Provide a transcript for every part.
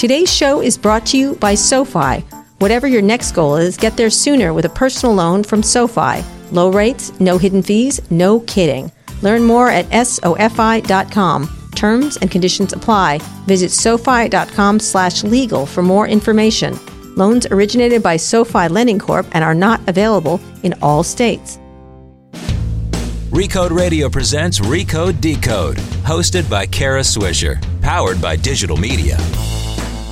Today's show is brought to you by SoFi. Whatever your next goal is, get there sooner with a personal loan from SoFi. Low rates, no hidden fees, no kidding. Learn more at sofi.com. Terms and conditions apply. Visit sofi.com slash legal for more information. Loans originated by SoFi Lending Corp and are not available in all states. Recode Radio presents Recode Decode, hosted by Kara Swisher, powered by digital media.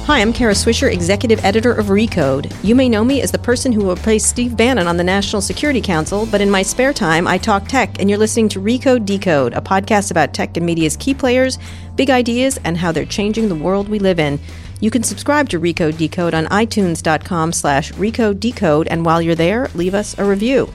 Hi, I'm Kara Swisher, executive editor of Recode. You may know me as the person who replaced Steve Bannon on the National Security Council, but in my spare time, I talk tech, and you're listening to Recode Decode, a podcast about tech and media's key players, big ideas, and how they're changing the world we live in. You can subscribe to Recode Decode on itunes.com slash Recode Decode, and while you're there, leave us a review.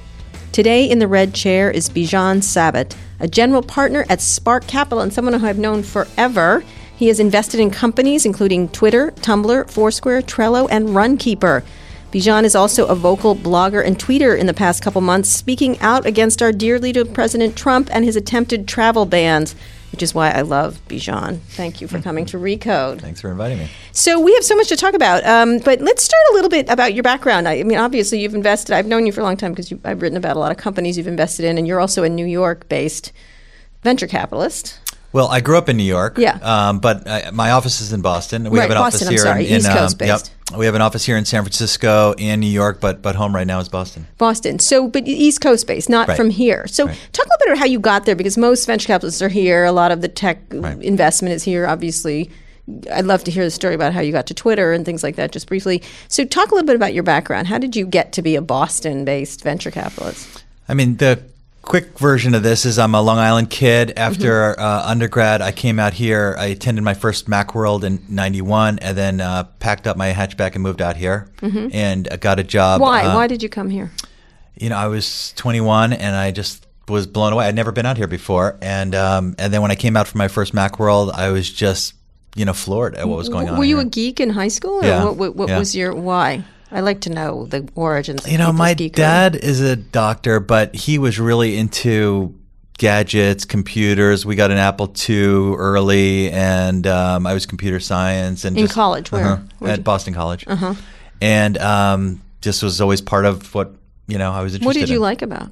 Today in the red chair is Bijan Sabet, a general partner at Spark Capital and someone who I've known forever. He has invested in companies including Twitter, Tumblr, Foursquare, Trello, and Runkeeper. Bijan is also a vocal blogger and tweeter in the past couple months, speaking out against our dear leader, President Trump, and his attempted travel bans, which is why I love Bijan. Thank you for coming to Recode. Thanks for inviting me. So we have so much to talk about, um, but let's start a little bit about your background. I, I mean, obviously, you've invested. I've known you for a long time because I've written about a lot of companies you've invested in, and you're also a New York-based venture capitalist. Well, I grew up in New York. Yeah. Um, but I, my office is in Boston. We Right, have an Boston, office here sorry, in, East in, Coast um, based. Yep. We have an office here in San Francisco and New York, but but home right now is Boston. Boston. So, but East Coast based, not Right. from here. So, Right. talk a little bit about how you got there because most venture capitalists are here. A lot of the tech investment is here, obviously. I'd love to hear the story about how you got to Twitter and things like that, just briefly. So, talk a little bit about your background. How did you get to be a Boston based venture capitalist? I mean, the quick version of this is I'm a Long Island kid. After Mm-hmm. uh, undergrad, I came out here. I attended my first Macworld in '91, and then uh, packed up my hatchback and moved out here, and uh, got a job. Mm-hmm. Why? uh, Why did you come here? you know, I was 21 and I just was blown away. I'd never been out here before, and um, and then when I came out for my first MacWorld, I was just you know floored at what was going on. Were you here. a geek in high school? Yeah, What, what, what yeah. was your why? I like to know the origins. Of You know, my dad is a doctor, but he was really into gadgets, computers. We got an Apple II early, and um, I was computer science and In just- college, where? Uh-huh, at Boston College, uh-huh. and um, just was always part of what you know I was interested. In. What did you in. like about?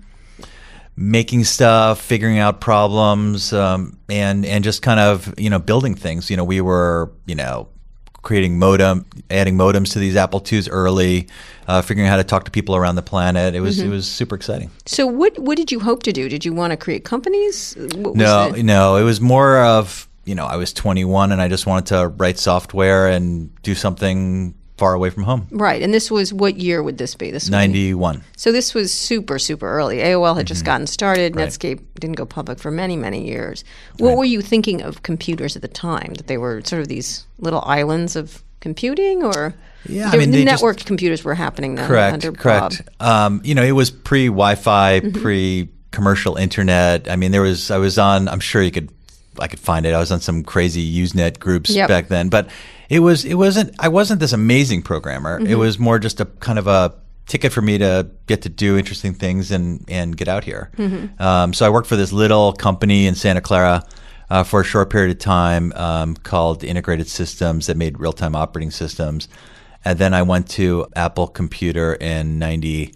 making stuff, figuring out problems, um, and and just kind of you know building things. You know, we were you know creating modem, adding modems to these Apple IIs early, uh, figuring out how to talk to people around the planet. It was Mm-hmm. it was super exciting. So, what what did you hope to do? Did you want to create companies? No, the- no, it was more of you know I was 21 and I just wanted to write software and do something far away from home. Right, and this was what year would this be? This be- 91. So this was super super early. AOL had Mm-hmm. just gotten started. Netscape didn't go public for many many years. What were you thinking of computers at the time? That they were sort of these little islands of computing, or Yeah, I mean, the they just- networked computers were happening then. Correct, under correct. Um, you know, it was pre Wi-Fi, Mm-hmm. pre commercial internet. I mean, there was I was on. I'm sure you could I could find it. I was on some crazy Usenet groups Yep. back then, but it was it wasn't. I wasn't this amazing programmer. Mm-hmm. It was more just a kind of a ticket for me to get to do interesting things and and get out here. Mm-hmm. Um, so I worked for this little company in Santa Clara. Uh, for a short period of time, um, called Integrated Systems, that made real-time operating systems, and then I went to Apple Computer in '95.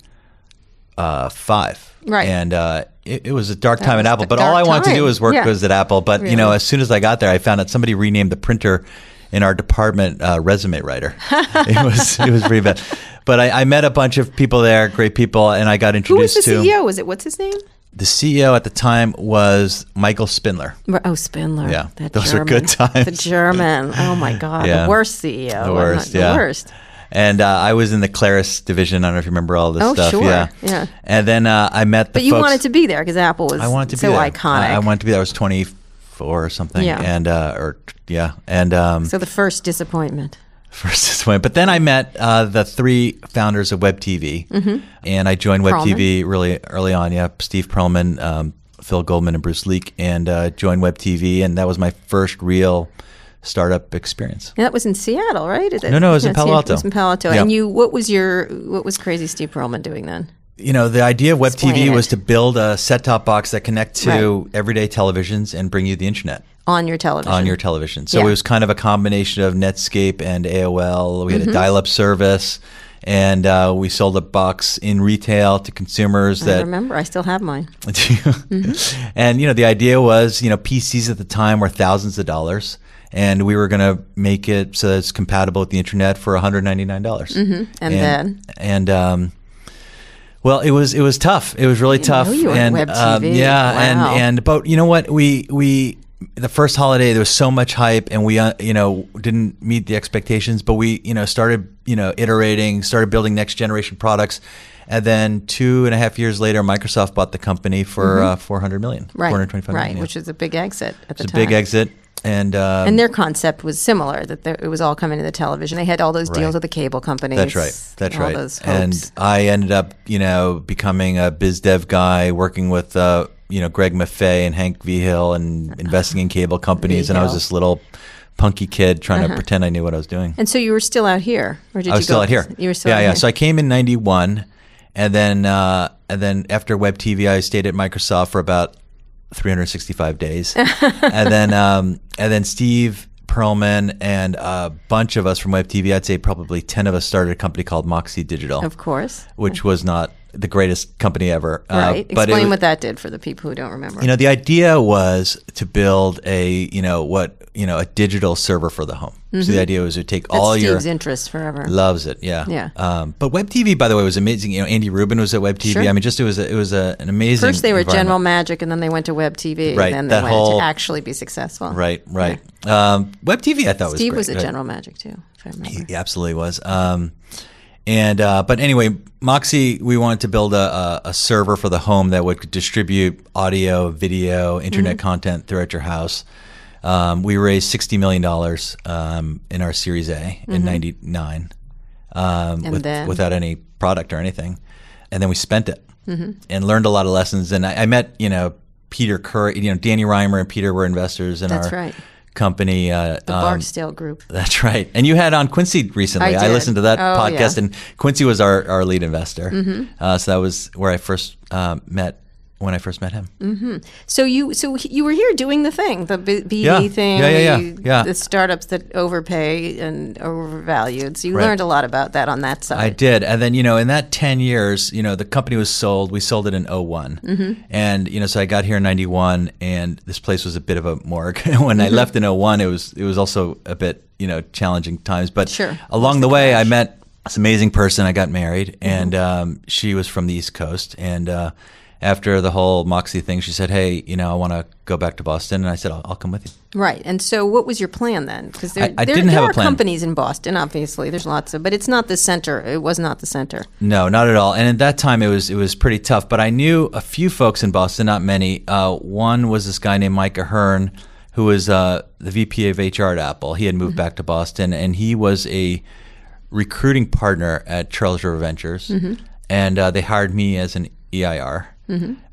Right. And uh, it, it was a dark That time at Apple, but all I wanted to do was work Yeah. was at Apple. But you know, as soon as I got there, I found out somebody renamed the printer in our department uh, resume writer. it was it was pretty bad. But I, I met a bunch of people there, great people, and I got introduced to. Who was the to CEO? Was it what's his name? the CEO at the time was Michael Spindler. Oh, Spindler. Yeah, that those were good times. The German. Oh my God, Yeah. the worst CEO. The worst, yeah. The worst. And uh, I was in the Claris division. I don't know if you remember all this Oh, stuff. sure. Yeah, Yeah. And then uh, I met the But you folks. wanted to be there because Apple was I wanted to so be there. iconic. I, I wanted to be there. I was 24 or something. Yeah. And, uh, or, yeah. And, um, so the first disappointment. first disappointment. But then I met uh, the three founders of Web TV, and I joined Web Mm-hmm. Perlman. TV really early on. Yeah, Steve Perlman, um, Phil Goldman, and Bruce Leak, and uh, joined Web TV, and that was my first real startup experience. And that was in Seattle, right? Is No, no, it was in Palo Alto. It was in Palo Alto. Yeah. And you, what was your, what was Crazy Steve Perlman doing then? you know, the idea of Web Explain TV it. was to build a set-top box that connect to Right. everyday televisions and bring you the internet on your television. on your television. So Yeah. it was kind of a combination of Netscape and AOL. We had Mm-hmm. a dial-up service, and uh, we sold a box in retail to consumers I that remember, I still have mine. and you know the idea was you know PCs at the time were thousands of dollars, and we were going to make it so that it's compatible with the internet for one hundred ninety nine dollars. Mm-hmm. And then? and um, well, it was it was tough. It was really tough. know you were and Web um, yeah, Wow. and and but you know what we we. The first holiday, there was so much hype, and we, uh, you know, didn't meet the expectations. But we, you know, started, you know, iterating, started building next generation products, and then two and a half years later, Microsoft bought the company for uh, four hundred million, Mm-hmm. Right. 425 right, million, yeah. which is a big exit at the It's a big exit, and um, And their concept was similar that there, it was all coming to the television. They had all those Right. deals with the cable companies. That's right. That's right. And. I ended up, you know, becoming a biz dev guy, working with, uh, you know, Greg Maffei and Hank Vigil, and investing in cable companies. And I was this little punky kid trying Uh-huh. to pretend I knew what I was doing. And so you were still out here, or did I was you still go? out here. You were still yeah, yeah. here. So I came in '91, and then uh, and then after Web TV, I stayed at Microsoft for about 365 days, and then um, and then Steve Perlman and a bunch of us from Web TV, I'd say probably 10 of us started a company called Moxie Digital of course. which was not the greatest company ever. Uh, Right. but Explain was- what that did for the people who don't remember. You know, the idea was to build a, you know, what, you know, a digital server for the home. So the idea was to take Mm-hmm. That's all Steve's your interest forever. loves it, yeah, Yeah. Um, but Web TV, by the way, was amazing. You know, Andy Rubin was at Web TV. Sure. I mean, just it was a, it was a, an amazing. First they were. General Magic, and then they went to Web TV, Right, and then they went whole- to actually be successful. Right, right. Um, Web TV, I thought was Steve was at General Magic too, if I remember. He absolutely was. Um, and uh, but anyway, Moxie, we wanted to build a, a, a server for the home that would distribute audio, video, internet Mm-hmm. content throughout your house. Um, we raised sixty million dollars um, in our Series A in '99, um, Mm-hmm. With, then? without any product or anything, and then we spent it Mm-hmm. and learned a lot of lessons. And I, I met you know Peter Currie, you know Danny Rimer and Peter were investors in That's our right. company. Uh, The um, Barksdale Group. that's right. And you had on Quincy recently. I I, listened to that Oh, podcast, yeah. Mm-hmm. and Quincy was our, our lead investor. Uh, so that was where I first um, met when I first met him. So you so you were here doing the thing, the B- BD Yeah. thing, Yeah, yeah, yeah. Yeah. the startups that overpay and overvalued. So you Right. learned a lot about that on that side. I did, and then you know, in that ten years, you know, the company was sold. We sold it in 1 Mm-hmm. and you know, so I got here in '91, and this place was a bit of a morgue. when Mm-hmm. I left in 01, it was it was also a bit you know challenging times. But Sure. along the way, I met this amazing person. I got married, Mm-hmm. and um, she was from the East Coast, and. Uh, after the whole Moxie thing, she said, "Hey, you know, I want to go back to Boston," and I said, "I'll, I'll come with you." Right. And so what was your plan then? Because there, I- I there, didn't there have a are plan. companies in Boston, obviously. There's lots of, but it's not the center. It was not the center. No, not at all. And at that time, it was it was pretty tough. But I knew a few folks in Boston, not many. Uh, one was this guy named Mike Ahern, who was uh, the VP of HR at Apple. He had moved back to Boston, and he was a recruiting partner at Charles River Ventures, and uh, they hired me as an EIR.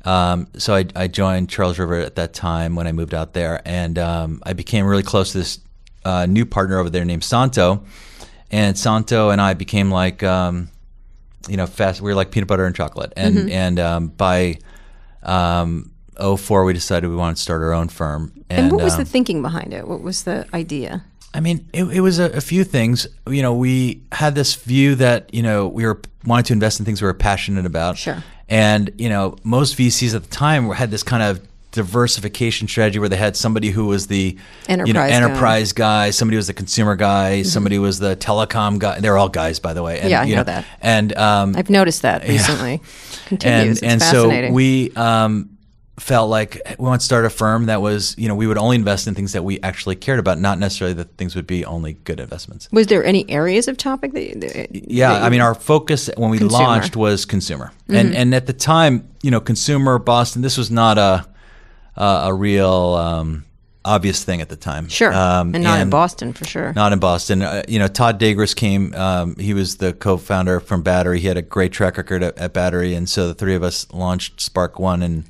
Um, so I, I joined Charles River at that time when I moved out there, and um, I became really close to this uh, new partner over there named Santo. And Santo and I became like, um, you know, fast. We were like peanut butter and chocolate. And and um, by um, 04, we decided we wanted to start our own firm. And, what was um, the thinking behind it? What was the idea? I mean, it, it was a, a few things. You know, we had this view that you know we were wanted to invest in things we were passionate about. Sure. And you know, most VCs at the time had this kind of diversification strategy where they had somebody who was the you know, Enterprise guy. enterprise guy. somebody was the consumer guy, somebody was the telecom guy. They're all guys, by the way. And, Yeah, I you know that. And um, I've noticed that recently. Continues. and it's and so we um, felt like we want to start a firm that was you know we would only invest in things that we actually cared about, not necessarily that things would be only good investments. was there any areas of topic that? you- that Yeah, that I mean our focus when we Consumer. Mm-hmm. launched was consumer, and and at the time you know consumer Boston this was not a a, a real um, obvious thing at the time. sure, Um, and not in Boston for sure. not in Boston. Uh, you know, Todd Dagres came. Um, he was the co-founder from Battery. He had a great track record at, at Battery, and so the three of us launched Spark One in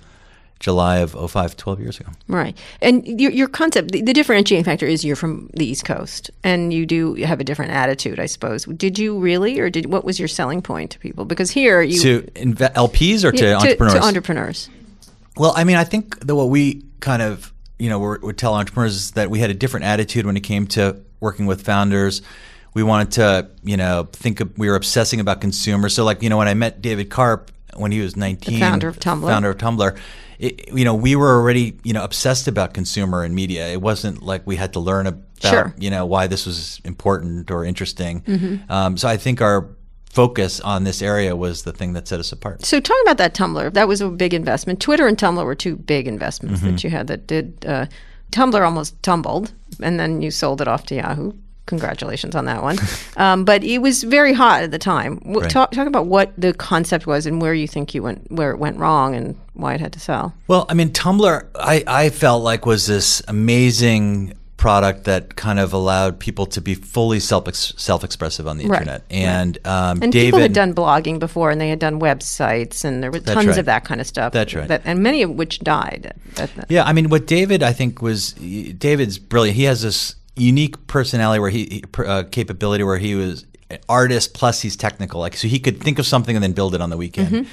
July of 05, 12 years ago. Right. And your, your concept, the, the differentiating factor is you're from the East Coast and you do have a different attitude, I suppose. Did you really, or did what was your selling point to people? Because here you. To inve- LPs or to Yeah, entrepreneurs? To entrepreneurs. Well, I mean, I think that what we kind of, you know, would would tell entrepreneurs is that we had a different attitude when it came to working with founders. We wanted to, you know, think of, we were obsessing about consumers. So, like, you know, when I met David Karp when he was 19, founder of Tumblr. founder of Tumblr, it, you know, we were already, you know, obsessed about consumer and media. It wasn't like we had to learn about, Sure. you know, why this was important or interesting. Mm-hmm. Um, so I think our focus on this area was the thing that set us apart. So, talking about that Tumblr, that was a big investment. Twitter and Tumblr were two big investments Mm-hmm. that you had that did. Uh, Tumblr almost tumbled, and then you sold it off to Yahoo. Congratulations on that one. um, but it was very hot at the time. W- Right. Talk, talk about what the concept was and where you think you went, where it went wrong, and why it had to sell. Well, I mean, Tumblr, I, I felt like was this amazing product that kind of allowed people to be fully self self expressive on the Right, internet. And um, And David, people had done blogging before, and they had done websites, and there were tons right. of that kind of stuff. That's right. That, and many of which died. At the- yeah, I mean, what David I think was David's brilliant. He has this unique personality where he uh, capability where he was an artist plus he's technical. Like so, he could think of something and then build it on the weekend. Mm-hmm.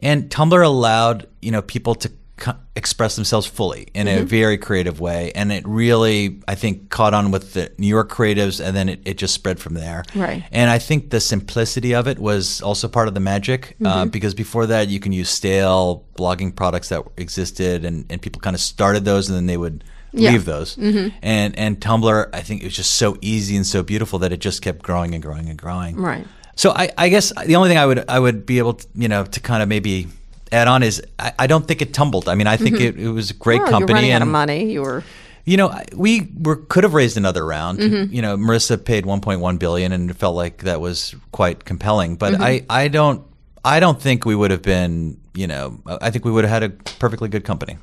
And Tumblr allowed you know people to co- express themselves fully in Mm-hmm. a very creative way, and it really I think caught on with the New York creatives, and then it, it just spread from there. Right. And I think the simplicity of it was also part of the magic Mm-hmm. uh, because before that you can use stale blogging products that existed, and, and people kind of started those, and then they would Yeah. leave those. And and Tumblr, I think it was just so easy and so beautiful that it just kept growing and growing and growing. Right. So I, I guess the only thing I would I would be able to you know to kind of maybe add on is I, I don't think it tumbled. I mean I think it, it was a great company you're running and out of money. You were. you know we were could have raised another round. Mm-hmm. You know Marissa paid 1.1 billion and it felt like that was quite compelling. But Mm-hmm. I I don't I don't think we would have been you know I think we would have had a perfectly good company.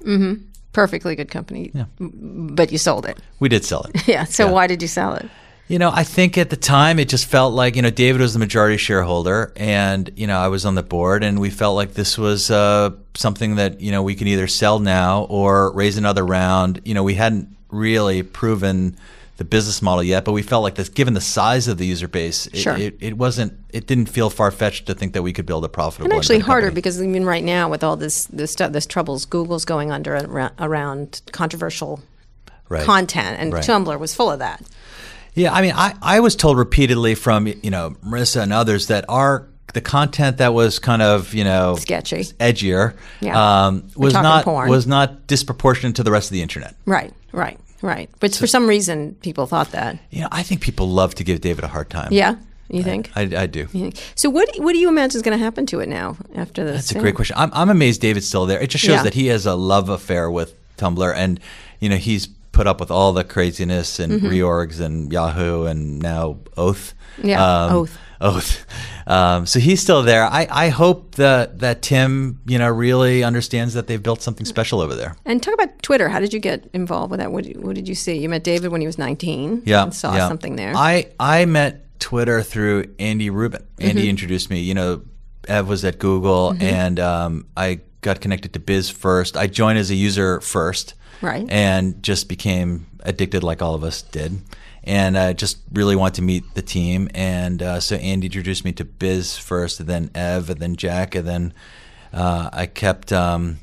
Perfectly good company, M- but you sold it. We did sell it. Yeah. So Yeah. why did you sell it? You know, I think at the time it just felt like, you know, David was the majority shareholder and, you know, I was on the board and we felt like this was uh, something that, you know, we can either sell now or raise another round. You know, we hadn't really proven the business model yet, but we felt like this, given the size of the user base, it, Sure. it, it wasn't, it didn't feel far fetched to think that we could build a profitable And actually harder company. because I mean, right now with all this this stuff, this troubles, Google's going under around, controversial Right. content, and Right. Tumblr was full of that. Yeah, I mean, I, I was told repeatedly from you know Marissa and others that our the content that was kind of you know Sketchy. edgier, Yeah. um, was not porn. was not disproportionate to the rest of the internet. Right. Right. Right. But for some reason, people thought that. You know, I think people love to give David a hard time. Yeah. You think? I, I do. Think? So what what do you imagine is going to happen to it now after this? That's a great question. I'm, I'm amazed David's still there. It just shows Yeah. that he has a love affair with Tumblr, and you know he's put up with all the craziness and Mm-hmm. reorgs and Yahoo and now Oath. Yeah, Oath. Oath. Um, so he's still there. I, I hope that that Tim, you know, really understands that they've built something special over there. And talk about Twitter. How did you get involved with that? What, what did you see? You met David when he was 19. Yeah, And saw yeah. something there. I I met Twitter through Andy Rubin. Mm-hmm. Andy introduced me. You know, Ev was at Google, Mm-hmm. and um, I got connected to Biz first. I joined as a user first, Right. and just became addicted like all of us did. And I just really wanted to meet the team, and uh, so Andy introduced me to Biz first, and then Ev, and then Jack, and then uh, I kept, um,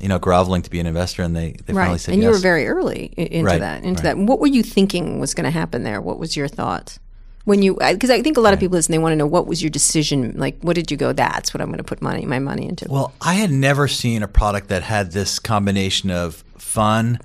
you know, groveling to be an investor, and they, they finally right. said And yes. you were very early into Right, that. Into right. that. What were you thinking was going to happen there? What was your thoughts? When you, because I think a lot of people listen, they want to know what was your decision. Like, what did you go? That's what I'm going to put money, my money into. Well, I had never seen a product that had this combination of fun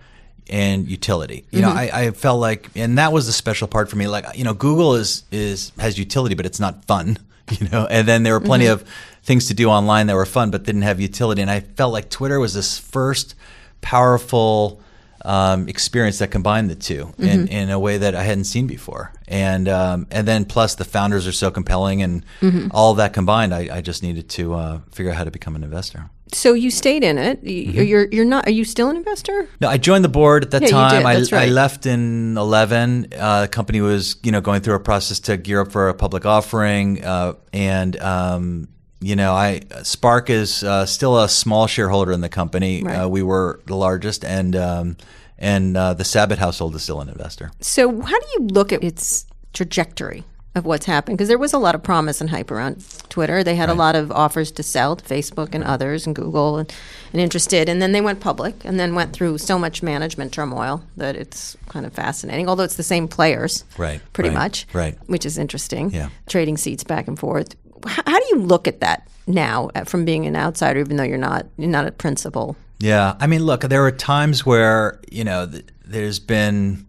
and utility. You know, I, I felt like, and that was the special part for me. Like, you know, Google is is has utility, but it's not fun. You know, and then there were plenty of things to do online that were fun, but didn't have utility. And I felt like Twitter was this first powerful um, experience that combined the 2 in, in a way that I hadn't seen before. And um, and then plus the founders are so compelling, and all that combined, I, I just needed to uh, figure out how to become an investor. So you stayed in it. You, Mm-hmm. You're you're not. Are you still an investor? No, I joined the board at that Yeah, you time. did. I, That's I right. left in eleven. Uh, the company was, you know, going through a process to gear up for a public offering, uh, and um, you know, I Spark is uh, still a small shareholder in the company. Right. Uh, we were the largest, and um, and uh, the Sabet household is still an investor. So, how do you look at its trajectory of what's happened? Because there was a lot of promise and hype around Twitter. They had a lot of offers to sell to Facebook and others and Google and, and interested. And then they went public and then went through so much management turmoil that it's kind of fascinating. Although it's the same players, Right, Pretty right, much, right. Which is interesting. Yeah. Trading seats back and forth. How do you look at that now uh, from being an outsider, even though you're not you're not a principal? Yeah, I mean, look, there are times where you know th- there's been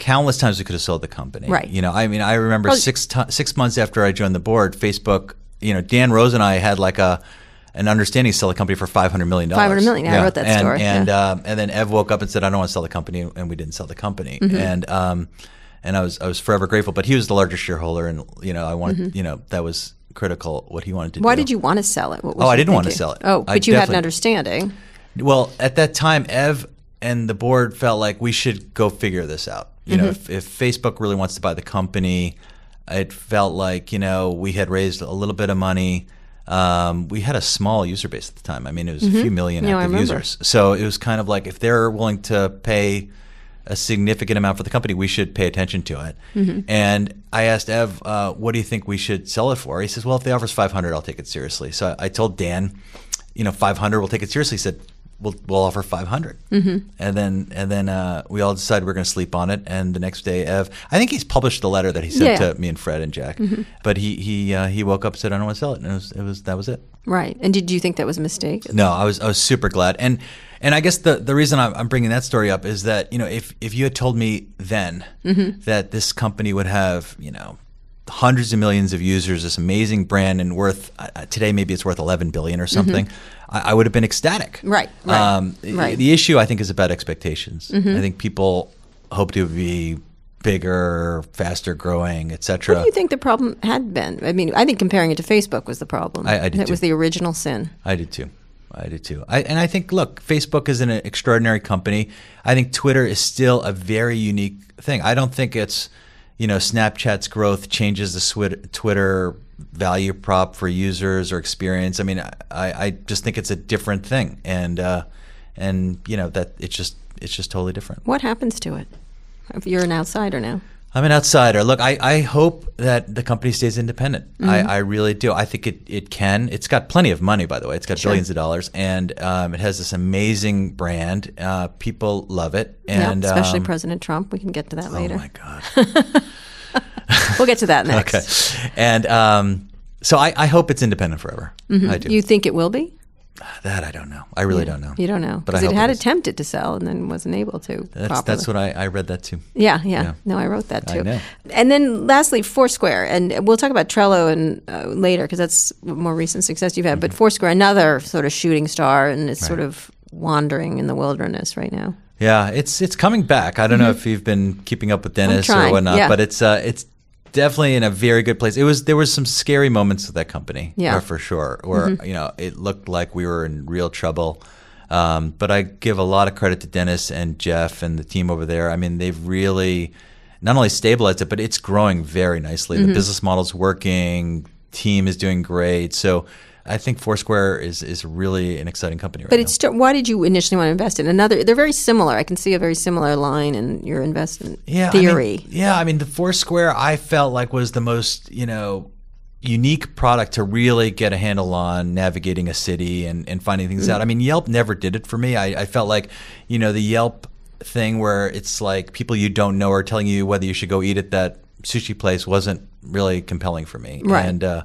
countless times we could have sold the company. Right. You know, I mean, I remember Oh, six six months after I joined the board, Facebook. You know, Dan Rose and I had like a an understanding to sell the company for five hundred million dollars. $500 million, yeah, I wrote that and, story, And yeah. um, and then Ev woke up and said, "I don't want to sell the company," and we didn't sell the company. Mm-hmm. And um, and I was I was forever grateful. But he was the largest shareholder, and you know, I wanted you know that was critical what he wanted to Mm-hmm. Why did you want to sell it? What was Oh, I didn't want to sell it. Oh, I but you had an understanding. Well, at that time, Ev and the board felt like we should go figure this out. You know, if, if Facebook really wants to buy the company, it felt like you know we had raised a little bit of money. Um, we had a small user base at the time. I mean, it was a few million active users. So it was kind of like if they're willing to pay a significant amount for the company, we should pay attention to it. Mm-hmm. And I asked Ev, uh, "What do you think we should sell it for?" He says, "Well, if they offers 500, I'll take it seriously." So I, I told Dan, "You know, 500, we'll take it seriously." He said, "We'll we'll offer 500." Mm-hmm. And then and then uh, we all decide we're going to sleep on it. And the next day, Ev, I think he's published the letter that he sent Yeah. Mm-hmm. to me and Fred and Jack. But he he uh, he woke up and said, "I don't want to sell it," and it was it was that was it. Right. And did you think that was a mistake? No, I was I was super glad, and and I guess the the reason I'm, I'm bringing that story up is that you know if if you had told me then Mm-hmm. that this company would have you know hundreds of millions of users, this amazing brand, and worth uh, uh, today maybe it's worth 11 billion or something, I, I would have been ecstatic. Mm-hmm. Right, right, Um, the- right. Mm-hmm. The issue I think is about expectations. I think people hope to be bigger, faster growing, etc. What do you think the problem had been? I mean, I think comparing it to Facebook was the problem. I- I did That too. was the original sin. I did too. I did too. I, and I think, look, Facebook is an extraordinary company. I think Twitter is still a very unique thing. I don't think it's, you know, Snapchat's growth changes the Twitter value prop for users or experience. I mean, I, I just think it's a different thing, and uh, and you know that it's just it's just totally different. What happens to it? If you're an outsider now. I'm an outsider. Look, I, I hope that the company stays independent. I, I really do. I think it, it can. It's got plenty of money, by the way. It's got billions of dollars, and um, it has this amazing brand. Uh, people love it, and yeah, especially um, President Trump. We can get to that Oh later. Oh my god. We'll get to that next. okay, and um, so I, I hope it's independent forever. I do. Mm-hmm. You think it will be? That I don't know. I really don't know. You don't know. But Because it had it attempted to sell and then wasn't able to. That's properly. that's what I, I read that too. Yeah, yeah, Yeah. No, I wrote that too. And then lastly, Foursquare, and we'll talk about Trello and uh, later because that's more recent success you've had. Mm-hmm. But Foursquare, another sort of shooting star, and it's sort of wandering in the wilderness right now. Yeah, it's it's coming back. I don't know if you've been keeping up with Dennis or Mm-hmm. whatnot, yeah. but it's uh, it's definitely in a very good place. It was there was some scary moments with that company, Yeah. Mm-hmm. uh, for sure, where you know it looked like we were in real trouble. Um, but I give a lot of credit to Dennis and Jeff and the team over there. I mean, they've really not only stabilized it, but it's growing very nicely. Mm-hmm. The business model's working, team is doing great. So I think Foursquare is is really an exciting company right But now. it's still, why did you initially want to invest in another? They're very similar. I can see a very similar line in your investment yeah, I mean- theory. yeah, I mean the Foursquare I felt like was the most you know unique product to really get a handle on navigating a city and, and finding things Mm. out. I mean Yelp never did it for me. I, I felt like you know the Yelp thing where it's like people you don't know are telling you whether you should go eat at that sushi place wasn't really compelling for me. Right. And uh,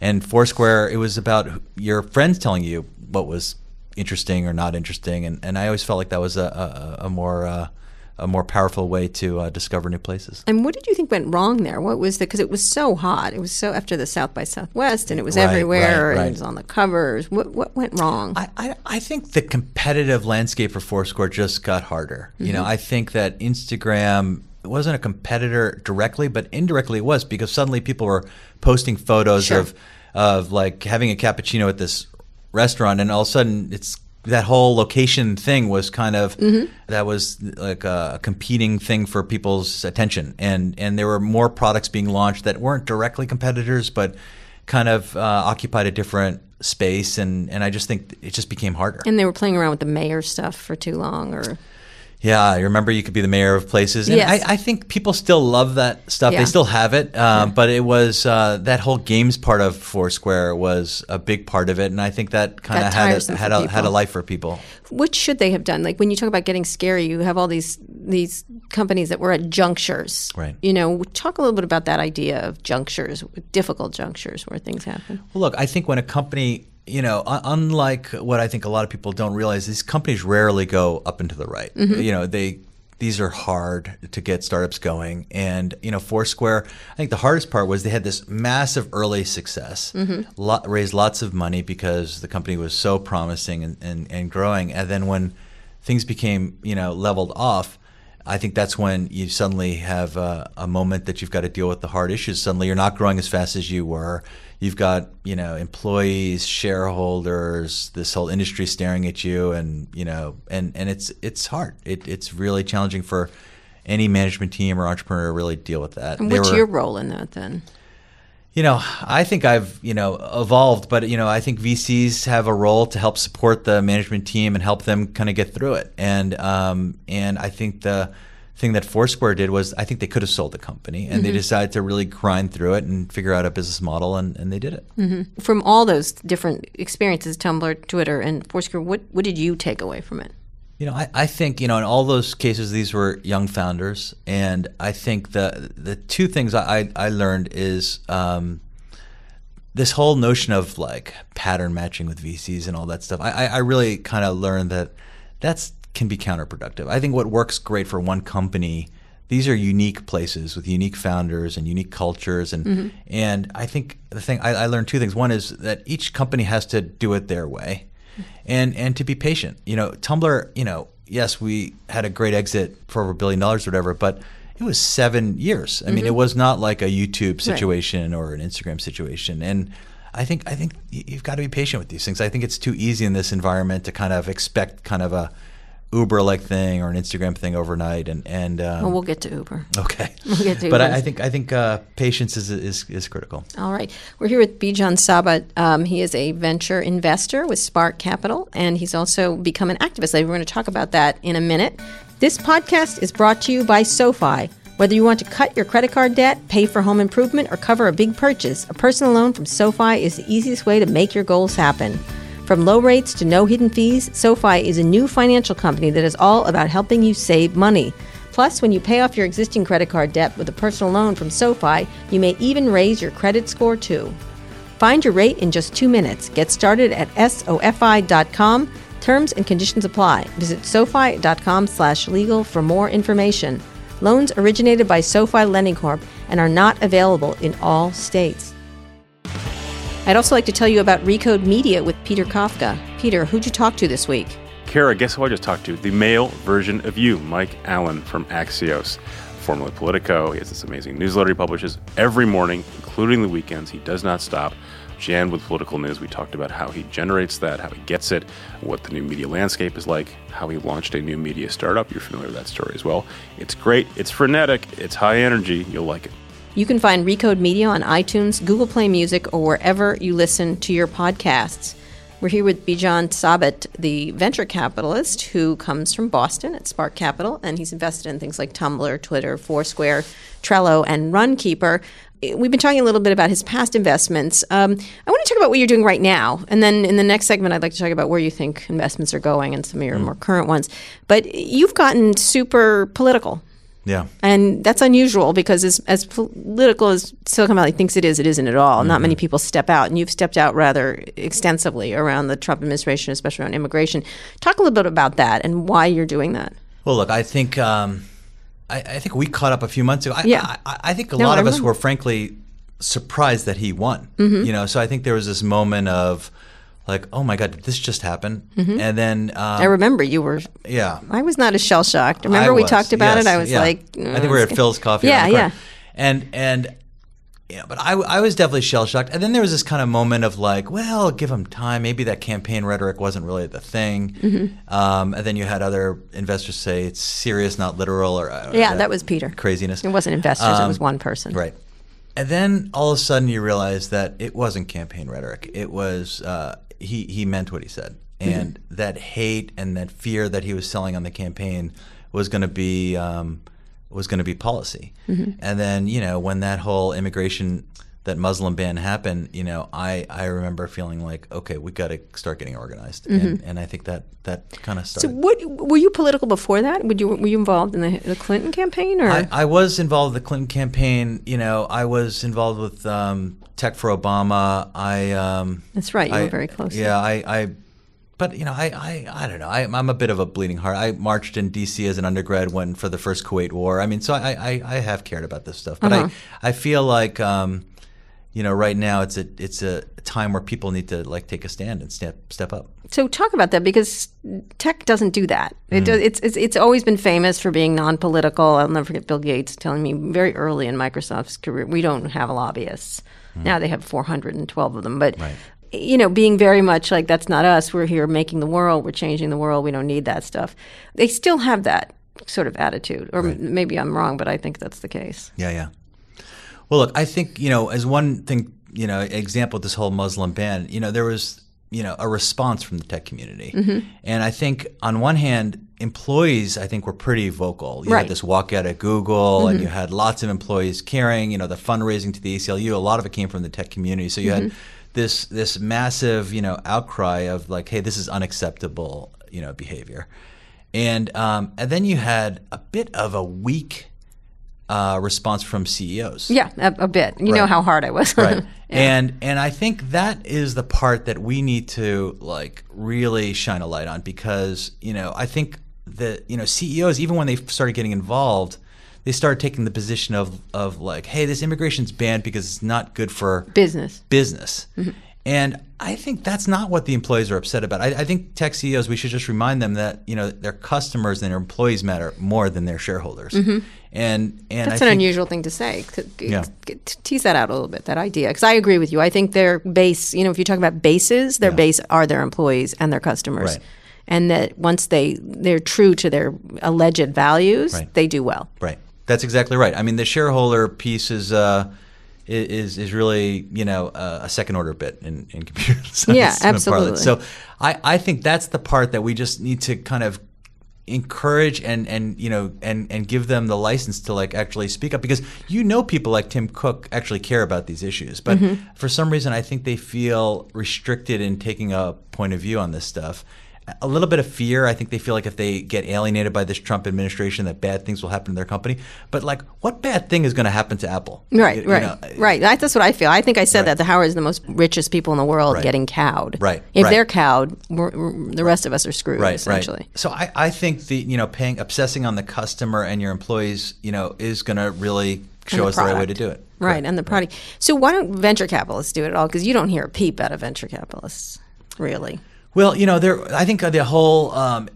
and Foursquare it was about your friends telling you what was interesting or not interesting, and, and I always felt like that was a, a, a more uh, a more powerful way to uh, discover new places. And what did you think went wrong there? What was the because it was so hot. It was so after the South by Southwest, and it was Right, everywhere, right, and it was on the covers. What what went wrong? I, I, I think the competitive landscape for Foursquare just got harder. You know, I think that Instagram wasn't a competitor directly, but indirectly it was because suddenly people were posting photos Sure. of of like having a cappuccino at this restaurant, and all of a sudden it's that whole location thing was kind of that was like a competing thing for people's attention, and and there were more products being launched that weren't directly competitors, but kind of uh, occupied a different space, and and I just think it just became harder. And they were playing around with the mayor stuff for too long, or Yeah, I remember you could be the mayor of places. And Yes. I, I think people still love that stuff. Yeah. They still have it. Um, But it was uh, that whole games part of Foursquare was a big part of it. And I think that kind of had, a, had, a, had a life for people. what should they have done? Like when you talk about getting scary, you have all these these companies that were at junctures. Right. You know, talk a little bit about that idea of junctures, difficult junctures where things happen. Well, look, I think when a company, you know, unlike what I think a lot of people don't realize, these companies rarely go up and to the right. Mm-hmm. You know, they these are hard to get startups going, and you know, Foursquare. I think the hardest part was they had this massive early success, mm-hmm. lot, raised lots of money because the company was so promising and, and, and growing, and then when things became, you know, leveled off. I think that's when you suddenly have a, a moment that you've got to deal with the hard issues. Suddenly, you're not growing as fast as you were. You've got you know employees, shareholders, this whole industry staring at you, and you know, and and it's it's hard. It, it's really challenging for any management team or entrepreneur to really deal with that. And what's were- your role in that then? you know, I think I've, you know, evolved, but you know, I think VCs have a role to help support the management team and help them kind of get through it. And um, and I think the thing that Foursquare did was I think they could have sold the company and they decided to really grind through it and figure out a business model and, and they did it. From all those different experiences, Tumblr, Twitter, and Foursquare, what what did you take away from it? You know, I, I think you know in all those cases these were young founders, and I think the the two things I I, learned is um, this whole notion of like pattern matching with VCs and all that stuff. I I, I really kind of learned that that's can be counterproductive. I think what works great for one company. These are unique places with unique founders and unique cultures, and mm-hmm. and I think the thing I, I learned two things. One is that each company has to do it their way, and and to be patient. You know, Tumblr. You know, yes, we had a great exit for over a billion dollars or whatever, but it was seven years. I mean, it mm-hmm. was not like a YouTube situation or an Instagram situation, and. I think I think you've got to be patient with these things. I think it's too easy in this environment to kind of expect kind of a Uber like thing or an Instagram thing overnight, and and um, Well, we'll get to Uber. okay. get to but I, I think I think uh, patience is, is is critical. All right. We're here with Bijan Sabet. Um, he is a venture investor with Spark Capital, and he's also become an activist. We're going to talk about that in a minute. This podcast is brought to you by SoFi. Whether you want to cut your credit card debt, pay for home improvement, or cover a big purchase, a personal loan from SoFi is the easiest way to make your goals happen. From low rates to no hidden fees, SoFi is a new financial company that is all about helping you save money. Plus, when you pay off your existing credit card debt with a personal loan from SoFi, you may even raise your credit score too. Find your rate in just two minutes. Get started at sofi.com. Terms and conditions apply. Visit sofi.com slash legal for more information. Loans originated by SoFi Lending Corp and are not available in all states. I'd also like to tell you about Recode Media with Peter Kafka. Peter, who'd you talk to this week? Kara, guess who I just talked to? The male version of you, Mike Allen from Axios, formerly Politico. He has this amazing newsletter he publishes every morning, including the weekends. He does not stop. Jan with political news, we talked about how he generates that, how he gets it, what the new media landscape is like, how he launched a new media startup. You're familiar with that story as well. It's great, it's frenetic, it's high energy. You'll like it. You can find Recode Media on iTunes, Google Play Music, or wherever you listen to your podcasts. We're here with Bijan Sabet, the venture capitalist who comes from Boston at Spark Capital, and he's invested in things like Tumblr, Twitter, Foursquare, Trello, and Runkeeper. We've been talking a little bit about his past investments. Um, I want to talk about what you're doing right now, and then in the next segment, I'd like to talk about where you think investments are going and some of your more current ones. But you've gotten super political. Yeah. And that's unusual because as, as political as Silicon Valley thinks it is, it isn't at all. Not many people step out, and you've stepped out rather extensively around the Trump administration, especially around immigration. Talk a little bit about that and why you're doing that. Well, look, I think um, I, I think we caught up a few months ago. I, Yeah. I, I think a No, lot of us were frankly surprised that he won. Mm-hmm. You know, so I think there was this moment of like, oh my god, did this just happen? Mm-hmm. And then, um, I remember you were. yeah, I was not as shell shocked. Remember I we was, talked about yes, it. I was yeah. like, I think we were at Philz Coffee. Yeah, the yeah. And and yeah, but I, I was definitely shell shocked. And then there was this kind of moment of like, well, give him time. Maybe that campaign rhetoric wasn't really the thing. Mm-hmm. Um, and then you had other investors say it's serious, not literal, or uh, Yeah, that was Peter. craziness. It wasn't investors. it Um, was one person. Right. and then all of a sudden you realize that it wasn't campaign rhetoric. It was uh, he he meant what he said, and mm-hmm. that hate and that fear that he was selling on the campaign was going to be um, was going to be policy. Mm-hmm. And then you know when that whole immigration that Muslim ban happened, you know, I, I remember feeling like, okay, we got to start getting organized, mm-hmm. and, and I think that that kind of started. So, what were you political before that? Would you were you involved in the, the Clinton campaign, or I, I, was involved in the Clinton campaign. You know, I was involved with um, Tech for Obama. I um, that's right, you I, were very close. Yeah, I, I but you know, I, I, I don't know. I, am a bit of a bleeding heart. I marched in D.C. as an undergrad when for the first Kuwait War. I mean, so I, I, I have cared about this stuff, but uh-huh. I, I feel like um, you know, right now it's a it's a time where people need to like take a stand and step step up. So talk about that because tech doesn't do that. It mm. does, it's, it's it's always been famous for being non-political. I'll never forget Bill Gates telling me very early in Microsoft's career, we don't have lobbyists. Mm. Now they have 412 of them, but right. you know, being very much like that's not us. We're here making the world. We're changing the world. We don't need that stuff. They still have that sort of attitude, or right. maybe I'm wrong, but I think that's the case. Yeah, yeah. Well, look, I think you know, as one thing, you know, example, this whole Muslim ban, you know, there was you know a response from the tech community, mm-hmm. and I think on one hand, employees I think were pretty vocal. You right. had this walkout at Google, mm-hmm. and you had lots of employees caring. You know, the fundraising to the ACLU, a lot of it came from the tech community. So you mm-hmm. had this this massive you know outcry of like, hey, this is unacceptable, you know, behavior, and um, and then you had a bit of a weak uh, response from CEOs. Yeah, a, a bit. You right. know how hard I was. right. Yeah. And and I think that is the part that we need to like really shine a light on because you know I think that you know CEOs even when they started getting involved they started taking the position of of like hey this immigration's banned because it's not good for business business mm-hmm. And I think that's not what the employees are upset about. I, I, think tech CEOs, we should just remind them that you know their customers and their employees matter more than their shareholders. Mm-hmm. And and that's I an think, unusual thing to say. Yeah. tease that out a little bit. That idea, because I agree with you. I think their base, you know, if you talk about bases, their yeah. base are their employees and their customers. Right. And that once they they're true to their alleged values, right. they do well. Right. That's exactly right. I mean, the shareholder piece is. Uh, is is really you know uh, a second order bit in, in computer science. Yeah, absolutely. So I, I think that's the part that we just need to kind of encourage and and you know and and give them the license to like actually speak up because you know people like Tim Cook actually care about these issues but mm-hmm. for some reason I think they feel restricted in taking a point of view on this stuff a little bit of fear. I think they feel like if they get alienated by this Trump administration, that bad things will happen to their company. But like, what bad thing is going to happen to Apple? Right, you, right, you know, right. Uh, that's what I feel. I think I said right. that the Howard is the most richest people in the world right. getting cowed. Right. If right. they're cowed, the rest of us are screwed. Right. Essentially. Right. So I, I think the you know paying obsessing on the customer and your employees you know is going to really show the us product. the right way to do it. Right, right. and the product. So why don't venture capitalists do it at all? Because you don't hear a peep out of venture capitalists, really. Well, you know, there. I think the whole um,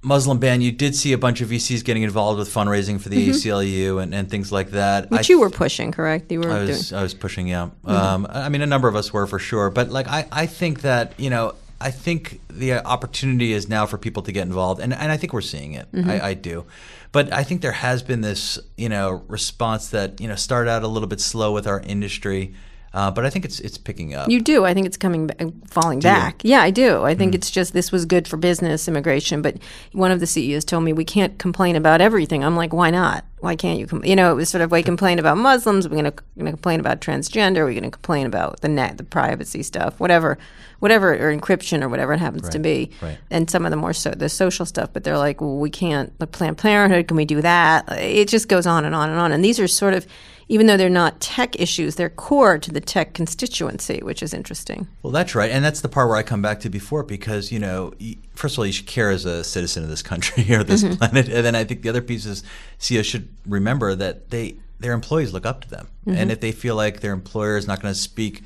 Muslim ban, you did see a bunch of VCs getting involved with fundraising for the mm-hmm. ACLU and, and things like that. Which I, you were pushing, correct? You were. I was. Doing. I was pushing. Yeah. Mm-hmm. Um, I mean, a number of us were for sure, but like, I, I think that you know, I think the opportunity is now for people to get involved, and, and I think we're seeing it. Mm-hmm. I, I do, but I think there has been this you know response that you know started out a little bit slow with our industry. Uh, but I think it's it's picking up. You do. I think it's coming, back, falling do back. You? Yeah, I do. I think mm. it's just this was good for business immigration. But one of the CEOs told me we can't complain about everything. I'm like, why not? Why can't you? Com-? You know, it was sort of we complain about Muslims. We're going to complain about transgender. We're going to complain about the net, the privacy stuff, whatever, whatever, or encryption or whatever it happens right. to be. Right. And some of the more so the social stuff. But they're like, well, we can't. Planned Parenthood. Can we do that? It just goes on and on and on. And these are sort of even though they're not tech issues, they're core to the tech constituency, which is interesting. Well, that's right, and that's the part where I come back to before because you know, first of all, you should care as a citizen of this country or this mm-hmm. planet, and then I think the other piece is CEOs should remember that they their employees look up to them, mm-hmm. and if they feel like their employer is not going to speak